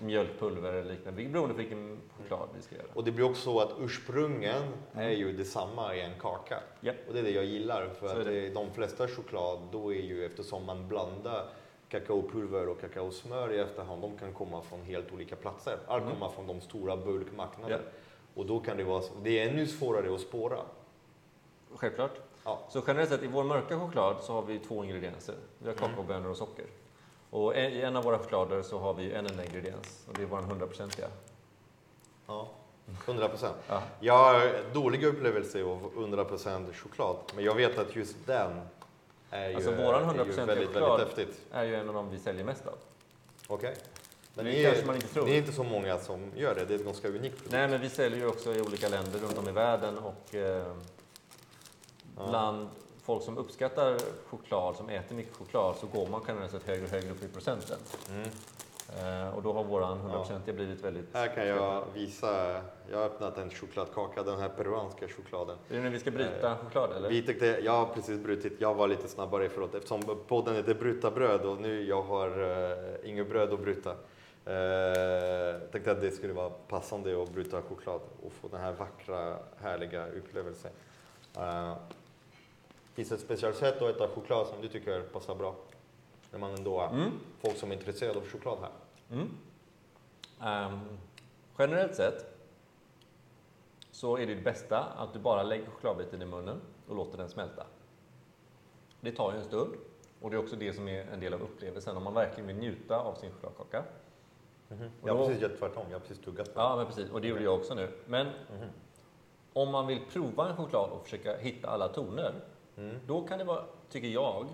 Mjölkpulver eller liknande, beroende på vilken choklad vi ska göra. Och det blir också så att ursprungen är ju detsamma i en kaka. Japp. Och det är det jag gillar, för Så att det. de flesta choklad, då är ju eftersom man blandar kakaopulver och kakaosmör i efterhand, de kan komma från helt olika platser. Allt Mm. kommer från de stora bulkmarknaderna. Ja. Och då kan det vara, det är ännu svårare att spåra. Självklart. Ja. Så generellt sett i vår mörka choklad så har vi två ingredienser. Vi har Mm. kakaobönor och socker. Och i en av våra choklader så har vi en enda ingrediens och det är vår 100-procentiga. Ja, 100 procent. Ja. Jag har dåliga upplevelser av 100% choklad, men jag vet att just den är ju, Alltså, våran är ju 100% väldigt, väldigt häftigt. är ju en av de vi säljer mest av. Okej. Men Det ni kanske är, man inte tror. ni är inte så många som gör det, det är ett ganska unikt produkt. Nej, men vi säljer ju också i olika länder runt om i världen och eh, Ja. Folk som uppskattar choklad, som äter mycket choklad, så går man generellt sett högre och högre upp i procenten. Mm. Eh, och då har våran 100% blivit väldigt... Här kan jag visa, jag har öppnat en chokladkaka, den här peruanska chokladen. Är det när vi ska bryta choklad eller? Vi tyckte, jag har precis brutit, jag var lite snabbare förut eftersom podden heter Bryta bröd och nu jag har uh, inget bröd att bryta. Uh, tänkte att det skulle vara passande att bryta choklad och få den här vackra, härliga upplevelsen. Uh, finns ett speciellt sätt att äta choklad som du tycker passar bra? När man ändå är Mm. folk som är intresserade av choklad här. Mm. Ehm, generellt sett så är det, det bästa att du bara lägger chokladbiten i munnen och låter den smälta. Det tar ju en stund och det är också det som är en del av upplevelsen om man verkligen vill njuta av sin chokladkaka. Och Jag har precis gjort tvärtom, jag har precis tuggat Ja, men precis. Och det gjorde jag också nu. Men Mhm. om man vill prova en choklad och försöka hitta alla toner, Mm. då kan det vara, tycker jag,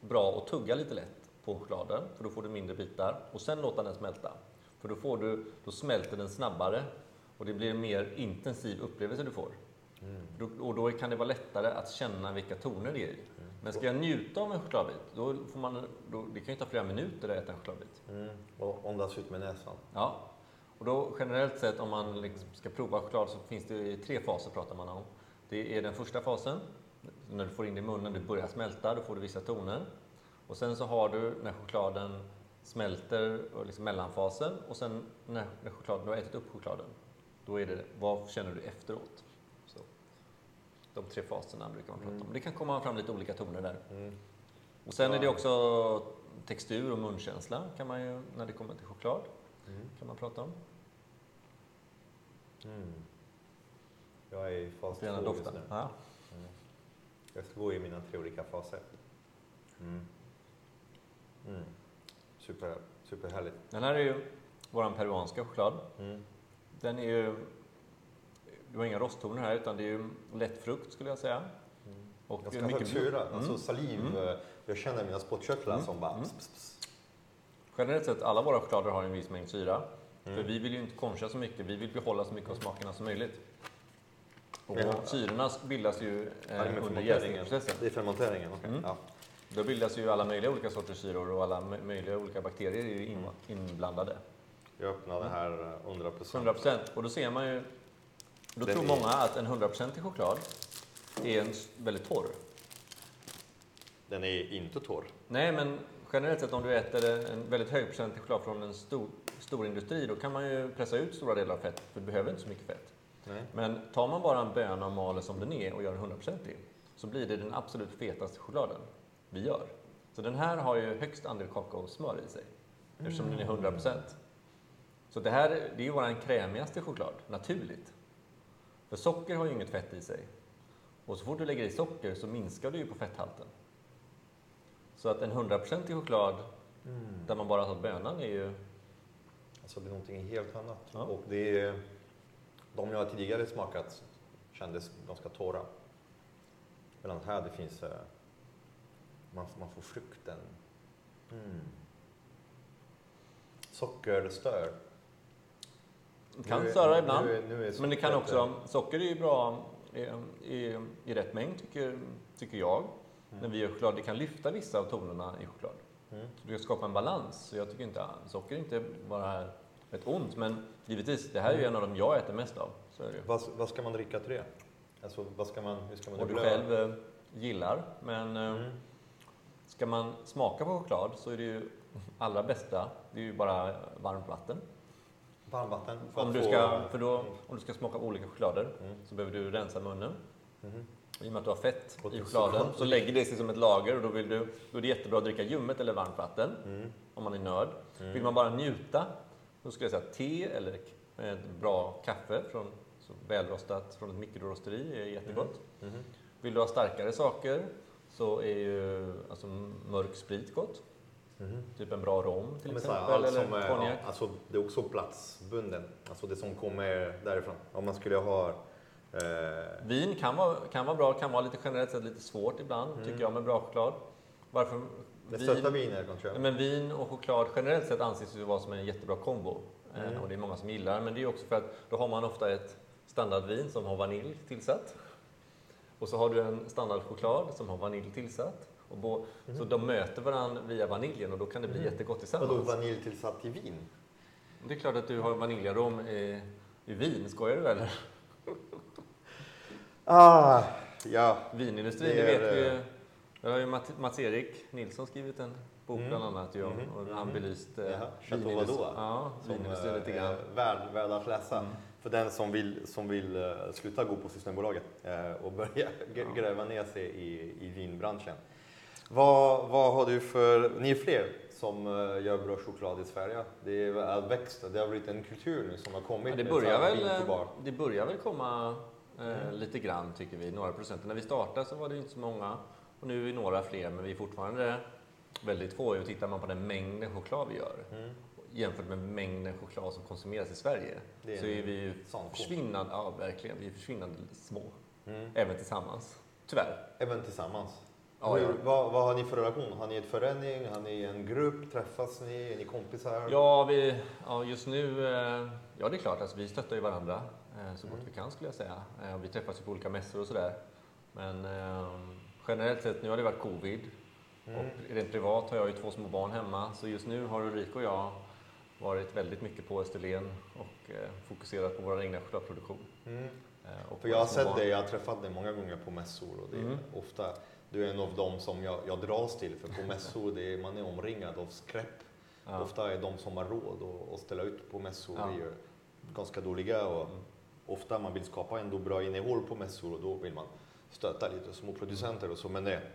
bra att tugga lite lätt på chokladen, för då får du mindre bitar, och sen låta den smälta. För då, får du, då smälter den snabbare och det blir en mer intensiv upplevelse du får. Mm. Då, och då kan det vara lättare att känna vilka toner det är i. Mm. Men ska jag njuta av en chokladbit, då får man, då, det kan ju ta flera minuter att äta en chokladbit. Mm. Och andas ut med näsan. Ja, och då generellt sett om man liksom ska prova choklad så finns det i tre faser pratar man om. Det är den första fasen, när du får in det i munnen, det börjar smälta, då får du vissa toner. Och sen så har du när chokladen smälter, och liksom mellanfasen, och sen när, när chokladen, du har ätit upp chokladen, då är det, vad känner du efteråt? Så, de tre faserna brukar man prata om. Det kan komma fram lite olika toner där. Mm. Och sen Ja. är det också textur och munkänsla kan man ju, när det kommer till choklad, Mm. kan man prata om. Mm. Jag är i fas två just nu. Ja. Mm. Jag ska gå i mina tre olika faser. Mm. Mm. Super, superhärligt. Den här är ju vår peruanska choklad. Mm. Den är ju... Du har inga rosttoner här, utan det är ju lätt frukt skulle jag säga. Mm. Och Ganska mycket hög syra, Mm. alltså saliv. Mm. eh, Jag känner mina spottkörtlar Mm. som bara... Mm. Pss, pss, pss. Generellt sett, alla våra choklader har en viss mängd syra. Mm. För vi vill ju inte koncha så mycket, vi vill behålla så mycket av smakerna som möjligt. Och syrorna bildas ju eh, under jäsningsprocessen. Det är fermenteringen, okej. Mm. Ja. Då bildas ju alla möjliga olika sorters syror och alla mö- möjliga olika bakterier är in, Mm. inblandade. Jag öppnar det här eh, 100 procent. 100 Och då ser man ju... Då Den tror är- många att en 100% choklad är en väldigt torr. Den är inte torr. Nej, men generellt sett om du äter en väldigt högprocentig choklad från en stor, stor industri, då kan man ju pressa ut stora delar av fett, för du behöver inte så mycket fett. Nej. Men tar man bara en böna och maler som den är och gör en 100% i, så blir det den absolut fetaste chokladen vi gör. Så den här har ju högst andel kakaosmör i sig, eftersom den är 100%. Så det här det är ju vår krämigaste choklad, naturligt. För socker har ju inget fett i sig. Och så fort du lägger i socker så minskar du ju på fetthalten. Så att en 100% choklad Mm. där man bara har bönan är ju... Alltså det är någonting helt annat. Ja. Och det är, de jag tidigare smakat kändes ganska torra. Medan här det finns, eh, man, man får frukten. Mm. Socker stör. Kan Nu störa ibland. Nu nu Men det kan också, eh, socker är ju bra i, i, i rätt mängd tycker, tycker jag. När vi gör choklad, det kan lyfta vissa av tonerna i choklad. Mm. Så du ska skapa en balans. Så jag tycker inte, socker är inte bara ett ont, men givetvis, det här är ju en av de jag äter mest av. Så. Vad, vad ska man dricka till det? Alltså vad ska man, hur ska man Och du själv eh, gillar, men eh, Mm. ska man smaka på choklad så är det ju allra bästa, det är ju bara varmt vatten. Varmvatten? för Om du ska, för då, om du ska smaka olika choklader Mm. så behöver du rensa munnen. Mhm. I och med att du har fett i chokladen så lägger det sig som ett lager och då, vill du, då är det jättebra att dricka ljummet eller varmt vatten Mm. om man är nörd. Mm. Vill man bara njuta, då skulle jag säga te eller ett bra kaffe från så välrostat från ett mikrorosteri är jättegott. Mhm. Vill du ha starkare saker så är ju alltså, mörk sprit gott. Mhm. Typ en bra rom till här, exempel, allt eller som konjak. ja, alltså, det är också platsbunden. Alltså det som kommer därifrån. Om man skulle ha... Eh, Vin kan vara, kan vara bra, kan vara lite generellt sett lite svårt ibland, Mm. tycker jag, med bra choklad. Varför? Med söta viner kanske? Men vin och choklad generellt sett anses ju vara som en jättebra kombo. Eh, Mm. Och det är många som gillar. Men det är också för att då har man ofta ett standardvin som har vanilj tillsatt. Och så har du en standardchoklad som har vanilj tillsatt. Och bo, Så de möter varandra via vaniljen och då kan det bli Mm. jättegott Vadå tillsammans. vaniljtillsatt i vin? Det är klart att du har vaniljarom i, i vin, skojar du eller? Ah, ja. Vinindustrin, Det det, vet vi eh, ju. Där har ju Mat- Mats-Erik Nilsson skrivit en bok Mm. bland annat ju, Mhm. och han Mhm. belyst eh, vinindustrin. Ja, vinindustrin lite eh, grann. är värd, värd att läsa. Mm. För den som vill, som vill eh, sluta gå på Systembolaget eh, och börja Ja. gräva ner sig i, i vinbranschen. Vad, vad har du för, ni är fler som eh, gör bra choklad i Sverige. Det är växt, det har blivit en kultur nu som har kommit. Ja, det, börjar väl, eh, det börjar väl komma eh, Mm. lite grann tycker vi, några procent. När vi startade så var det inte så många och nu är vi några fler men vi är fortfarande väldigt få. Och tittar man på den mängden choklad vi gör Mm. jämfört med mängden choklad som konsumeras i Sverige är så en är vi ju försvinnande, ja verkligen, vi är försvinnande små. Mm. Även tillsammans. Tyvärr. Även tillsammans. Ja, ja. Vad, vad har ni för relation? Har ni ett förening? Har ni en grupp? Träffas ni? Är ni kompisar? Ja, vi, ja just nu, eh, ja det är klart, alltså, vi stöttar ju varandra eh, så gott Mm. vi kan skulle jag säga. Eh, Vi träffas ju på olika mässor och sådär. Men eh, generellt sett, nu har det varit covid Mm. och rent privat har jag ju två små barn hemma så just nu har Ulrika och jag varit väldigt mycket på Österlen och eh, fokuserat på vår egna chokladproduktion. Mm. eh, För jag har sett barn. dig, jag har träffat dig många gånger på mässor och det är Mm. ofta, du är en av dem som jag, jag dras till för på mässor det är, man är omringad av skräp. Ja. Ofta är de som har råd att- att ställa ut på mässor Ja. är ganska dåliga och Mm. ofta man vill skapa ändå bra innehåll på mässor och då vill man stötta lite små producenter och så men det är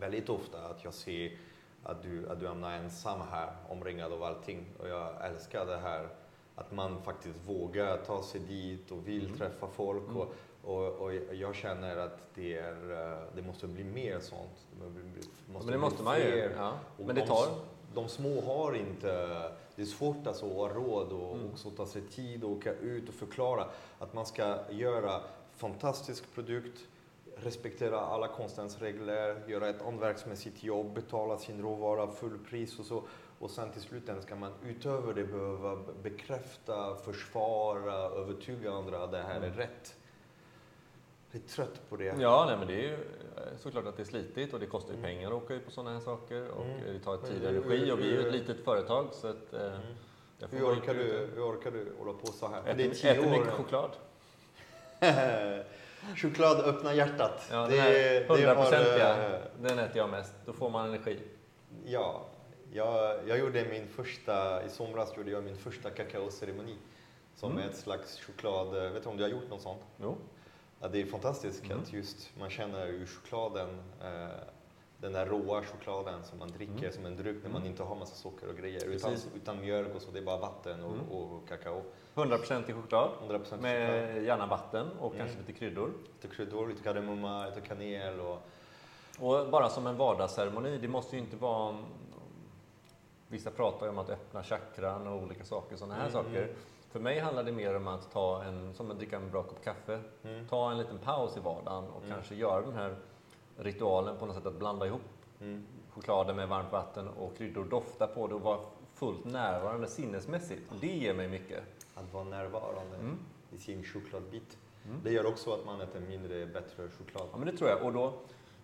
väldigt ofta att jag ser att du, att du hamnar ensam här omringad av allting och jag älskar det här att man faktiskt vågar ta sig dit och vill Mm. träffa folk Mm. och, och, och jag känner att det, är, det måste bli mer sånt. Det måste Men det måste man ju. Ja. Men det de, tar. de små har inte, det är svårt alltså att ha råd och Mm. också ta sig tid och åka ut och förklara att man ska göra fantastisk produkt, respektera alla konstens regler, göra ett hantverksmässigt jobb, betala sin råvara fullpris och så. Och sen till slut ska man utöver det behöva bekräfta, försvara, övertyga andra att det här är Mm. rätt. Jag är trött på det. Ja, nej, men det är ju eh, såklart att det är slitigt och det kostar ju Mm. pengar att åka ut på sådana här saker och Mm. eh, det tar tid och hur- energi och vi är ju ett litet företag så att eh, Mm. Hur orkar, du, hur orkar du hålla på så här? Äter, det är tio äter mycket år. choklad. Choklad öppnar hjärtat. Ja, Det- den här 100-procentiga, eh, den äter jag mest. Då får man energi. Ja, jag, jag gjorde min första, i somras gjorde jag min första kakaoceremoni. Som Mm. är ett slags choklad, eh, vet du om du har gjort något sånt? Jo. Ja, det är fantastiskt Mm. att just man känner ur chokladen, eh, den där råa chokladen som man dricker Mm. som en dryck när man Mm. inte har massa socker och grejer. Utan, utan mjölk och så, det är bara vatten och, Mm. och kakao. 100% i choklad 100% choklad. med gärna vatten och Mm. kanske lite kryddor. Lite kryddor, lite kardemumma, lite kanel och Och bara som en vardagsceremoni, det måste ju inte vara... Vissa pratar ju om att öppna chakran och olika saker, sådana här Mm, saker. mm. För mig handlar det mer om att ta en, som att dricka en bra kopp kaffe, ta en liten paus i vardagen och kanske göra den här ritualen på något sätt att blanda ihop Mm. chokladen med varmt vatten och kryddor, dofta på det och vara fullt närvarande sinnesmässigt. Det ger mig mycket. Att vara närvarande Mm. i sin chokladbit. Mm. Det gör också att man äter mindre, bättre choklad. Ja, men det tror jag. Och då,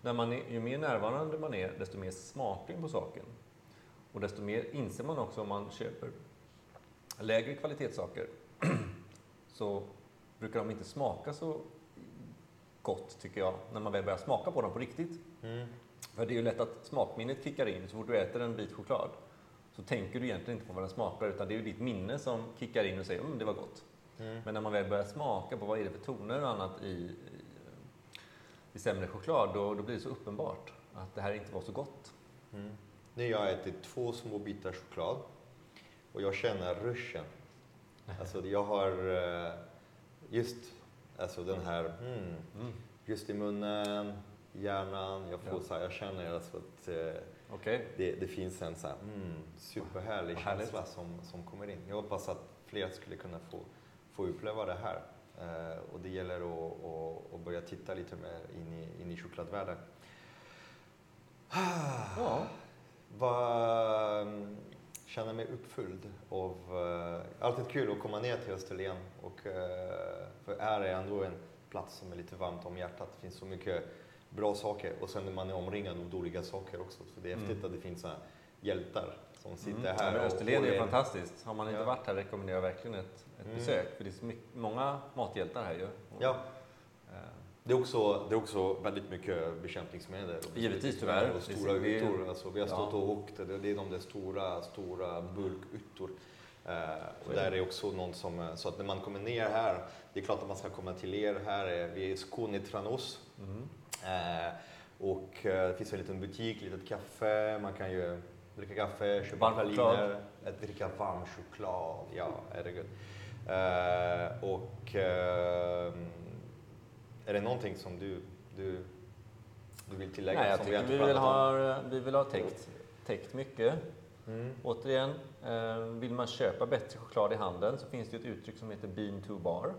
när man är, ju mer närvarande man är, desto mer smakar på saken. Och desto mer inser man också om man köper lägre kvalitetssaker så brukar de inte smaka så gott, tycker jag, när man väl börjar smaka på dem på riktigt. Mm. För det är ju lätt att smakminnet kickar in. Så fort du äter en bit choklad så tänker du egentligen inte på vad den smakar, utan det är ju ditt minne som kickar in och säger mm, det var gott. Mm. Men när man väl börjar smaka på vad är det för toner och annat i, i, i sämre choklad, då, då blir det så uppenbart att det här inte var så gott. Mm. Nu har jag ätit två små bitar choklad och jag känner ruschen. Alltså jag har eh, just alltså den här, mm, Mm. just i munnen, hjärnan. Jag, får Ja. så här, jag känner alltså att eh, Okej. det, det finns en så här, mm, superhärlig känsla som, som kommer in. Jag hoppas att fler skulle kunna få, få uppleva det här. Eh, och det gäller att, att, att börja titta lite mer in i, in i chokladvärlden. Ja. Vad, känner mig uppfylld av... Uh, alltid kul att komma ner till Österlen. Och, eh, för här är ändå en plats som är lite varmt om hjärtat. Det finns så mycket bra saker och sen är man är omringad av dåliga saker också. Så det är häftigt Mm. att det finns så hjältar som sitter Mm. Ja, här. och Österlen är ju en- fantastiskt. Har man inte Ja. varit här rekommenderar jag verkligen ett, ett Mm. besök. För det är mycket, många mathjältar här ju. Ja, eh, det är, också, det är också väldigt mycket bekämpningsmedel. Givetvis, tyvärr. Och stora ytor. Alltså, vi har ja. stått och åkt, det det är de där stora, stora bulkytor. Eh, och där är också någon som, eh, så att när man kommer ner här, det är klart att man ska komma till er här, är- vi är i Skåne Tranås. mm. Eh, och eh, det finns en liten butik, litet kaffe, man kan ju dricka kaffe, köpa praliner, dricka varm choklad, ja herregud. Eh, och eh, är det någonting som du, du, du vill tillägga? Nej, jag som tycker inte vi vill, ha, vi vill ha täckt, täckt mycket. Mm. Återigen, eh, vill man köpa bättre choklad i handeln så finns det ett uttryck som heter bean to bar.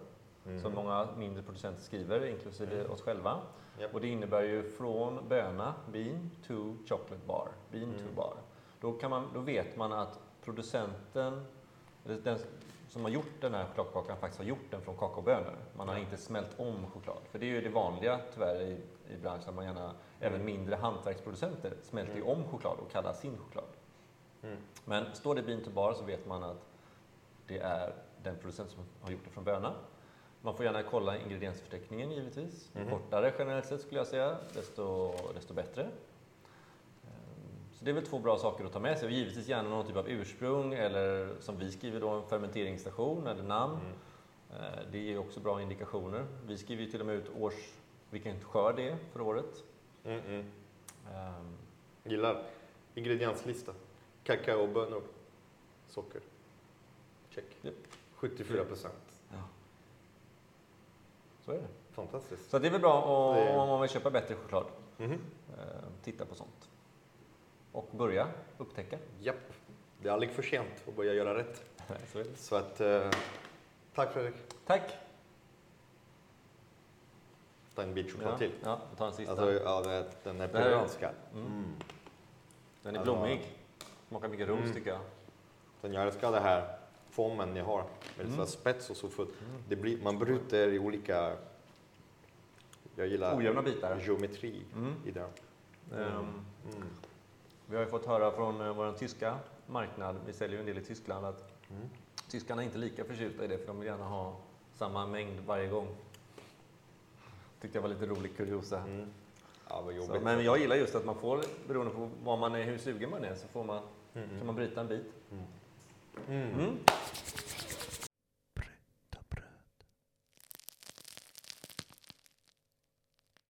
Mm. Som många mindre producenter skriver, inklusive Mm. oss själva. Japp. Och det innebär ju från böna, bean, to chocolate bar. Bean Mm. to bar. Då, kan man, då vet man att producenten, den som har gjort den här chokladkakan faktiskt har gjort den från kakaobönor. Man har inte smält om choklad. För det är ju det vanliga tyvärr i, i branschen. att Man gärna, även mindre hantverksproducenter smälter ju Mm. om choklad och kallar sin choklad. Mm. Men står det bean to bar så vet man att det är den producent som har gjort det från böna. Man får gärna kolla ingrediensförteckningen givetvis. Ju Mhm. kortare generellt sett skulle jag säga, desto, desto bättre. Det är väl två bra saker att ta med sig. Och givetvis gärna någon typ av ursprung eller som vi skriver då en fermenteringsstation eller namn. Mm. Eh, Det ger också bra indikationer. Vi skriver ju till och med ut års, vilken skörd det är för året. Mm, mm. Ehm, Gillar. Ingredienslista. Kakaobönor. Socker. Check. Japp. 74 procent. Ja. Så är det. Fantastiskt. Så det är väl bra om om man vill köpa bättre choklad. Eh, titta på sånt. Och börja upptäcka. Japp. Det är aldrig för sent att börja göra rätt. Så. Så att, eh, tack Fredrik. Tack! Ta en bit choklad Ja, till. ja, tar en sista. Alltså, ja, den är peruanska. Mm. Mm. Den är alltså- blommig. Smakar mycket ros Mm. tycker jag. Sen jag älskar det här formen ni har. Med Mm. spets och så. För Mm. det blir, man bryter i olika... Jag gillar Ojämna bitar. geometri Mm. i det. Ehm, Mm. Vi har ju fått höra från eh, vår tyska marknad, vi säljer ju en del i Tyskland, att Mm. tyskarna är inte lika förtjusta i det för de vill gärna ha samma mängd varje gång. Tyckte jag var lite rolig kuriosa. Mm. Ja, Så, men jag gillar just att man får, beroende på vad man är, hur sugen man är, så får man, Mm. kan man bryta en bit. Mm. Mm.